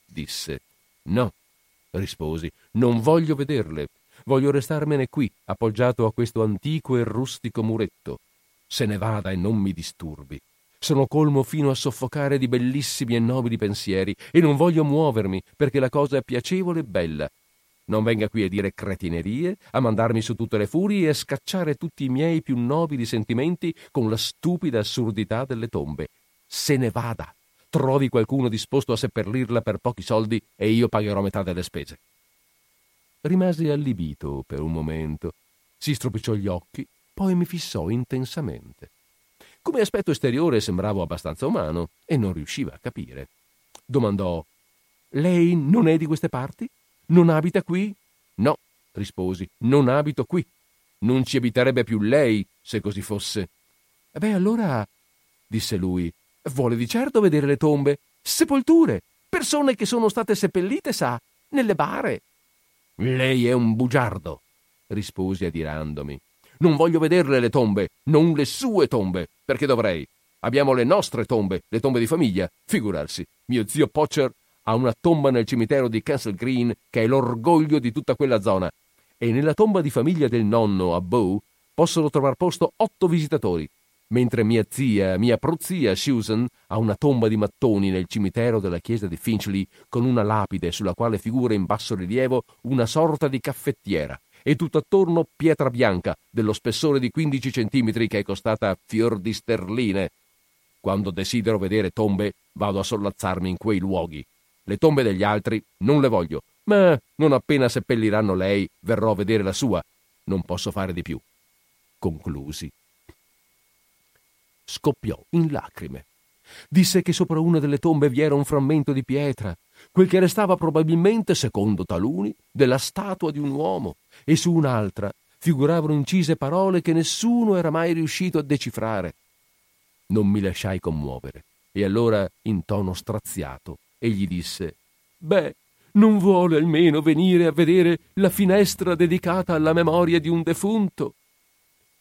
disse. No, risposi, non voglio vederle. Voglio restarmene qui, appoggiato a questo antico e rustico muretto. Se ne vada e non mi disturbi. Sono colmo fino a soffocare di bellissimi e nobili pensieri e non voglio muovermi perché la cosa è piacevole e bella. Non venga qui a dire cretinerie, a mandarmi su tutte le furie e a scacciare tutti i miei più nobili sentimenti con la stupida assurdità delle tombe. Se ne vada. Trovi qualcuno disposto a seppellirla per pochi soldi e io pagherò metà delle spese. Rimasi allibito per un momento. Si stropicciò gli occhi, poi mi fissò intensamente. Come aspetto esteriore sembravo abbastanza umano e non riusciva a capire. Domandò: Lei non è di queste parti? Non abita qui? No, risposi, non abito qui. Non ci abiterebbe più lei se così fosse. Beh, allora, disse lui, vuole di certo vedere le tombe, sepolture, persone che sono state seppellite, sa, nelle bare. Lei è un bugiardo, risposi adirandomi. Non voglio vederle le tombe, non le sue tombe, perché dovrei. Abbiamo le nostre tombe, le tombe di famiglia. Figurarsi, mio zio Pocher ha una tomba nel cimitero di Castle Green che è l'orgoglio di tutta quella zona. E nella tomba di famiglia del nonno a Bow possono trovare posto otto visitatori, mentre mia zia, mia prozia Susan ha una tomba di mattoni nel cimitero della chiesa di Finchley con una lapide sulla quale figura in basso rilievo una sorta di caffettiera e tutt'attorno pietra bianca dello spessore di 15 centimetri che è costata fior di sterline. Quando desidero vedere tombe, vado a sollazzarmi in quei luoghi. Le tombe degli altri non le voglio, ma non appena seppelliranno lei, verrò a vedere la sua. Non posso fare di più. Conclusi. Scoppiò in lacrime. Disse che sopra una delle tombe vi era un frammento di pietra, quel che restava probabilmente, secondo taluni, della statua di un uomo, e su un'altra figuravano incise parole che nessuno era mai riuscito a decifrare. Non mi lasciai commuovere, e allora, in tono straziato, egli disse Beh, non vuole almeno venire a vedere la finestra dedicata alla memoria di un defunto?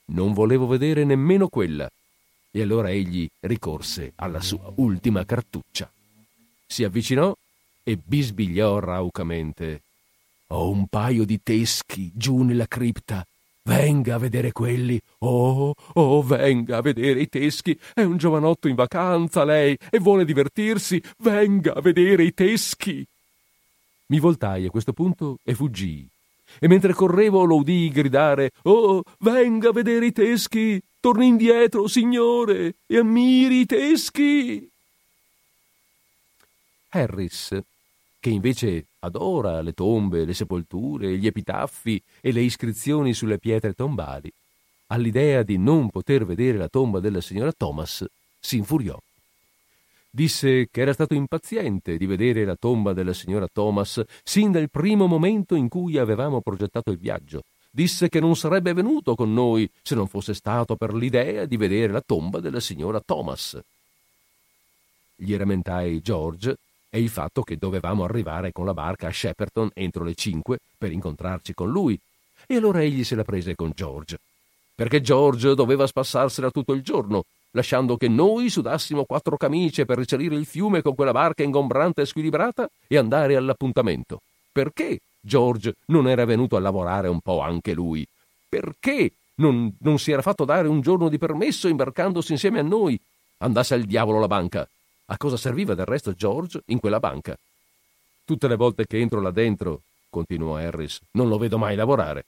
Non volevo vedere nemmeno quella, e allora egli ricorse alla sua ultima cartuccia. Si avvicinò e bisbigliò raucamente. Ho un paio di teschi giù nella cripta. Venga a vedere quelli. Oh, oh, venga a vedere i teschi. È un giovanotto in vacanza lei e vuole divertirsi. Venga a vedere i teschi. Mi voltai a questo punto e fuggii. E mentre correvo lo udii gridare: Oh, venga a vedere i teschi. Torni indietro, signore, e ammiri i teschi. Harris, che invece adora le tombe, le sepolture, gli epitaffi e le iscrizioni sulle pietre tombali, all'idea di non poter vedere la tomba della signora Thomas, si infuriò. Disse che era stato impaziente di vedere la tomba della signora Thomas sin dal primo momento in cui avevamo progettato il viaggio. Disse che non sarebbe venuto con noi se non fosse stato per l'idea di vedere la tomba della signora Thomas. Gli rammentai George e il fatto che dovevamo arrivare con la barca a Shepperton entro le cinque per incontrarci con lui. E allora egli se la prese con George. Perché George doveva spassarsela tutto il giorno, lasciando che noi sudassimo quattro camicie per risalire il fiume con quella barca ingombrante e squilibrata e andare all'appuntamento. Perché George non era venuto a lavorare un po' anche lui? Perché non, non si era fatto dare un giorno di permesso imbarcandosi insieme a noi? Andasse al diavolo la banca. A cosa serviva del resto George in quella banca? Tutte le volte che entro là dentro, continuò Harris, non lo vedo mai lavorare.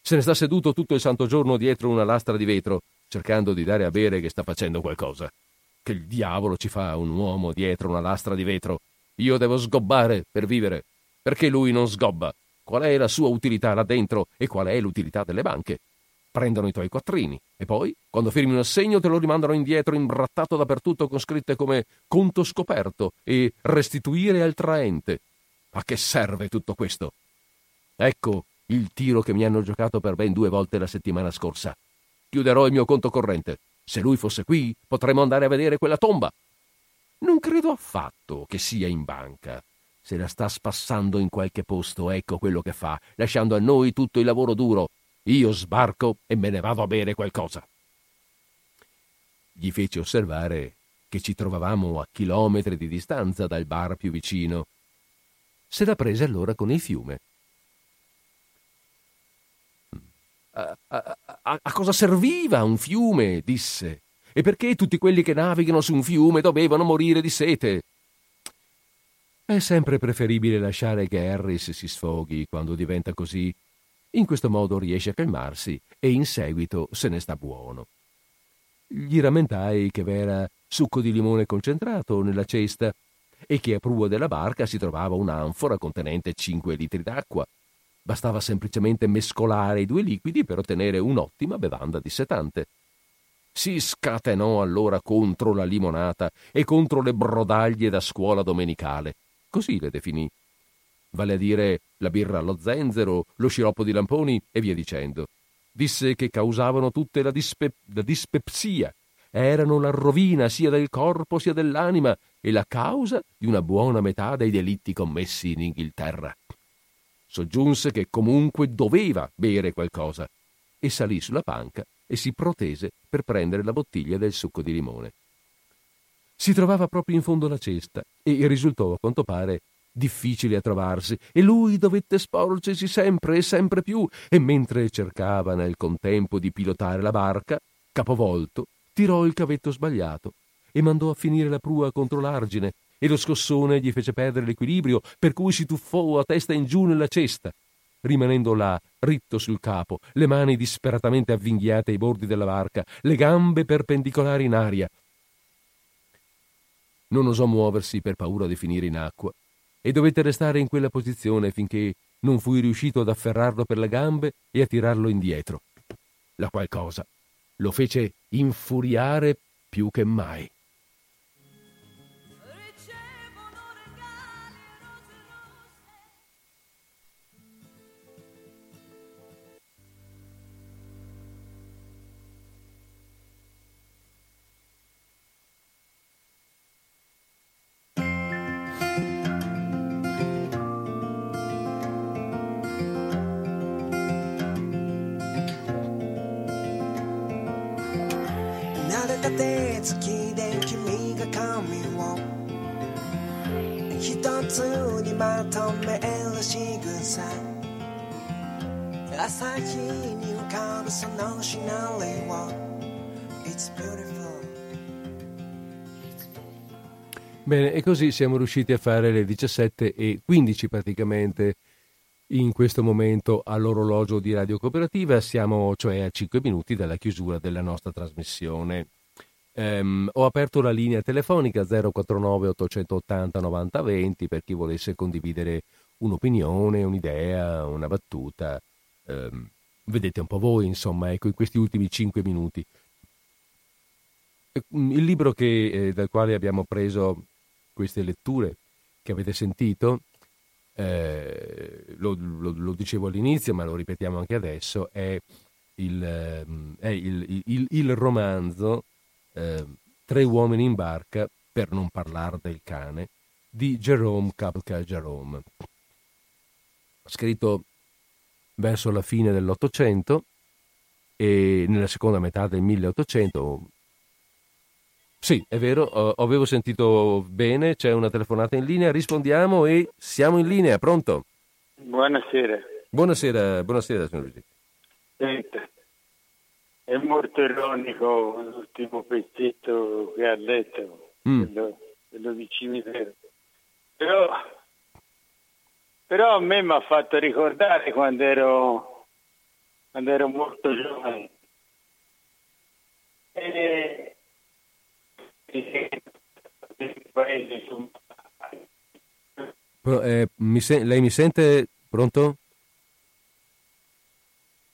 Se ne sta seduto tutto il santo giorno dietro una lastra di vetro, cercando di dare a bere che sta facendo qualcosa. Che il diavolo ci fa un uomo dietro una lastra di vetro? Io devo sgobbare per vivere. Perché lui non sgobba? Qual è la sua utilità là dentro e qual è l'utilità delle banche? Prendono i tuoi quattrini e poi, quando firmi un assegno, te lo rimandano indietro imbrattato dappertutto con scritte come conto scoperto e restituire al traente. A che serve tutto questo? Ecco il tiro che mi hanno giocato per ben due volte la settimana scorsa. Chiuderò il mio conto corrente. Se lui fosse qui, potremmo andare a vedere quella tomba. Non credo affatto che sia in banca. Se la sta spassando in qualche posto, ecco quello che fa, lasciando a noi tutto il lavoro duro io sbarco e me ne vado a bere qualcosa. Gli fece osservare che ci trovavamo a chilometri di distanza dal bar più vicino. Se la prese allora con il fiume. A, a, a, a cosa serviva un fiume? disse. E perché tutti quelli che navigano su un fiume dovevano morire di sete? È sempre preferibile lasciare che Harris si sfoghi quando diventa così. In questo modo riesce a calmarsi e in seguito se ne sta buono. Gli rammentai che v'era succo di limone concentrato nella cesta e che a prua della barca si trovava un'anfora contenente 5 litri d'acqua. Bastava semplicemente mescolare i due liquidi per ottenere un'ottima bevanda dissetante. Si scatenò allora contro la limonata e contro le brodaglie da scuola domenicale così le definì. Vale a dire la birra allo zenzero, lo sciroppo di lamponi e via dicendo. Disse che causavano tutte la, dispe- la dispepsia, erano la rovina sia del corpo sia dell'anima e la causa di una buona metà dei delitti commessi in Inghilterra. Soggiunse che comunque doveva bere qualcosa e salì sulla panca e si protese per prendere la bottiglia del succo di limone. Si trovava proprio in fondo alla cesta e risultò, a quanto pare, difficile a trovarsi, e lui dovette sporgersi sempre e sempre più, e mentre cercava nel contempo di pilotare la barca, capovolto, tirò il cavetto sbagliato e mandò a finire la prua contro l'argine, e lo scossone gli fece perdere l'equilibrio, per cui si tuffò a testa in giù nella cesta, rimanendo là, ritto sul capo, le mani disperatamente avvinghiate ai bordi della barca, le gambe perpendicolari in aria, non osò muoversi per paura di finire in acqua e dovette restare in quella posizione finché non fui riuscito ad afferrarlo per le gambe e a tirarlo indietro. La qual cosa lo fece infuriare più che mai. Bene, e così siamo riusciti a fare le 17 e 15 praticamente in questo momento all'orologio di Radio Cooperativa, siamo cioè a 5 minuti dalla chiusura della nostra trasmissione. Um, ho aperto la linea telefonica 049 880 90 20 per chi volesse condividere un'opinione, un'idea, una battuta. Um, vedete un po' voi, insomma, ecco, in questi ultimi 5 minuti. Il libro che, eh, dal quale abbiamo preso queste letture che avete sentito, eh, lo, lo, lo, dicevo all'inizio, ma lo ripetiamo anche adesso, è il, ehm, è il, il, il romanzo eh, Tre uomini in barca, per non parlare del cane, di Jerome Kapka Jerome. Scritto verso la fine dell'Ottocento e nella seconda metà del 1800, sì, è vero, avevo sentito bene, c'è una telefonata in linea, rispondiamo e siamo in linea, pronto? Buonasera. Buonasera, buonasera signor Luigi. Senta, è molto ironico l'ultimo pezzetto che ha detto, mm. quello, quello di cimitero. Però, però a me mi ha fatto ricordare quando ero, quando ero molto giovane. E eh, mi se- lei mi sente? Pronto?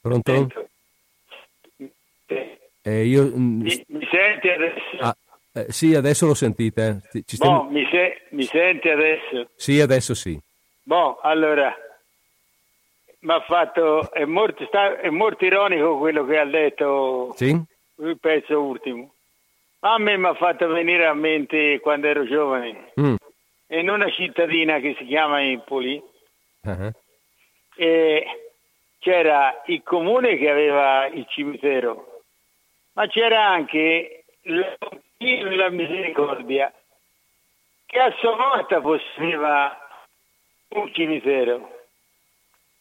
Pronto? Eh, io, mm, mi, mi, senti adesso? Ah, eh, sì, adesso lo sentite. Ci, ci stiamo... mi, se- mi, senti adesso? Sì, adesso sì. Boh, allora, mi ha fatto, è molto, sta, è molto ironico quello che ha detto sì? il pezzo ultimo. A me mi ha fatto venire a mente quando ero giovane, mm. in una cittadina che si chiama Empoli, uh-huh. e c'era il comune che aveva il cimitero, ma c'era anche la della Misericordia che a sua volta possedeva un cimitero.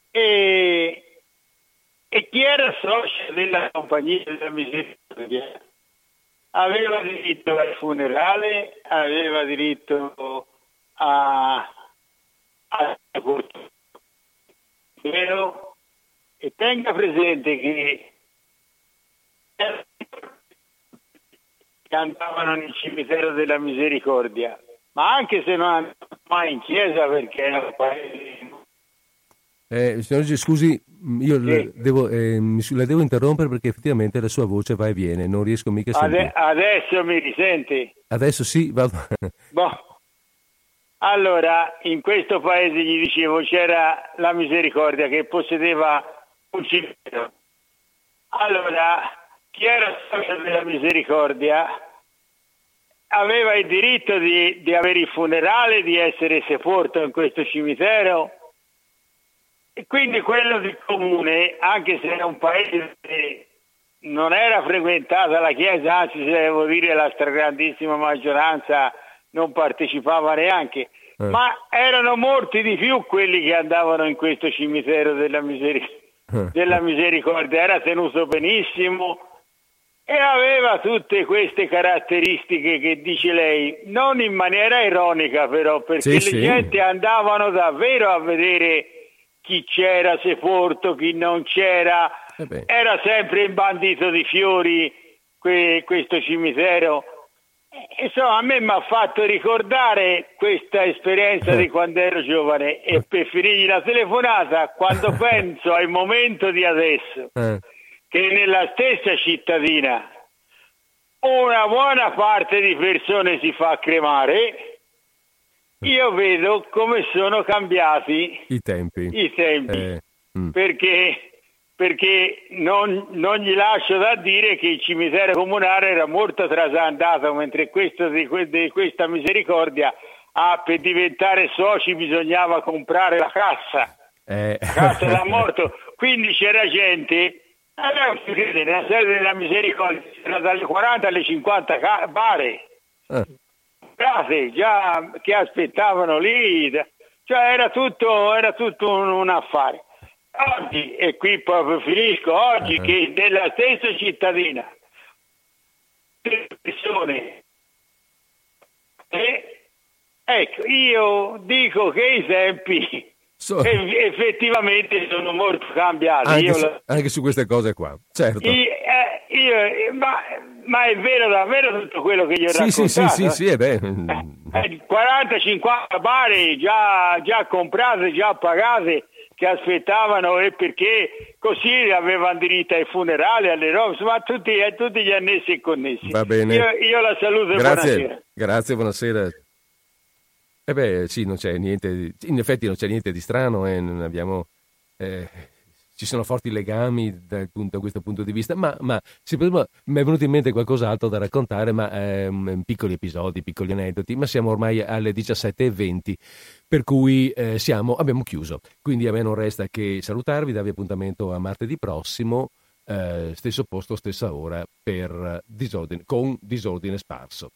E, e chi era socio della compagnia della Misericordia aveva diritto al funerale, aveva diritto a, a vero? E tenga presente che andavano nel cimitero della misericordia, ma anche se non andavano mai in chiesa perché era un paese eh, signor G, scusi, io sì. la, devo, eh, la, devo, interrompere perché effettivamente la sua voce va e viene, non riesco mica a sentire. Ade- adesso mi risenti? Adesso sì, vado. (laughs) Boh. Allora, in questo paese, gli dicevo, c'era la misericordia che possedeva un cimitero. Allora, chi era socio della misericordia aveva il diritto di, di avere il funerale, di essere sepolto in questo cimitero e quindi quello del comune, anche se era un paese che non era frequentata la Chiesa, anzi se devo dire la stragrandissima maggioranza non partecipava neanche, eh. ma erano molti di più quelli che andavano in questo cimitero della, miseric- eh. della misericordia, era tenuto benissimo e aveva tutte queste caratteristiche che dice lei, non in maniera ironica però, perché sì, le sì. gente andavano davvero a vedere chi c'era sepolto, chi non c'era, eh era sempre il bandito di fiori que- questo cimitero. Insomma, a me mi ha fatto ricordare questa esperienza di quando ero giovane e per finire la telefonata, quando (laughs) penso al momento di adesso, eh. Che nella stessa cittadina una buona parte di persone si fa cremare, io vedo come sono cambiati i tempi, i tempi eh, mm. perché, perché non, non, gli lascio da dire che il cimitero comunale era molto trasandato, mentre questo di, di questa misericordia ah, per diventare soci bisognava comprare la cassa, eh. la cassa da (laughs) morto, quindi c'era gente allora, nella sede della misericordia c'era dalle 40 alle 50 bare. Eh già che aspettavano lì, cioè era tutto, era tutto un, un affare. Oggi, e qui proprio finisco, oggi uh-huh. che nella stessa cittadina le persone eh, ecco, io dico che i tempi so... effettivamente sono molto cambiati. Anche, su, la... anche su queste cose qua, certo. Io, eh, io, ma, ma, è vero davvero tutto quello che gli ho sì, raccontato? Sì, sì, sì, sì, è vero. Eh, 40-50 bare già, già comprate, già pagate che aspettavano e perché così avevano diritto ai funerali, alle robe, insomma tutti, eh, tutti gli annessi e connessi. Va bene. Io, io la saluto Grazie. e buonasera. Grazie, buonasera. Eh beh, sì, non c'è niente, in effetti non c'è niente di strano, eh, abbiamo, eh, ci sono forti legami da, da, questo punto di vista, ma, ma mi è venuto in mente qualcos'altro da raccontare, ma eh, piccoli episodi, piccoli aneddoti, ma siamo ormai alle 17.20, per cui eh, siamo, abbiamo chiuso. Quindi a me non resta che salutarvi, darvi appuntamento a martedì prossimo, eh, stesso posto, stessa ora, per disordine, con disordine sparso.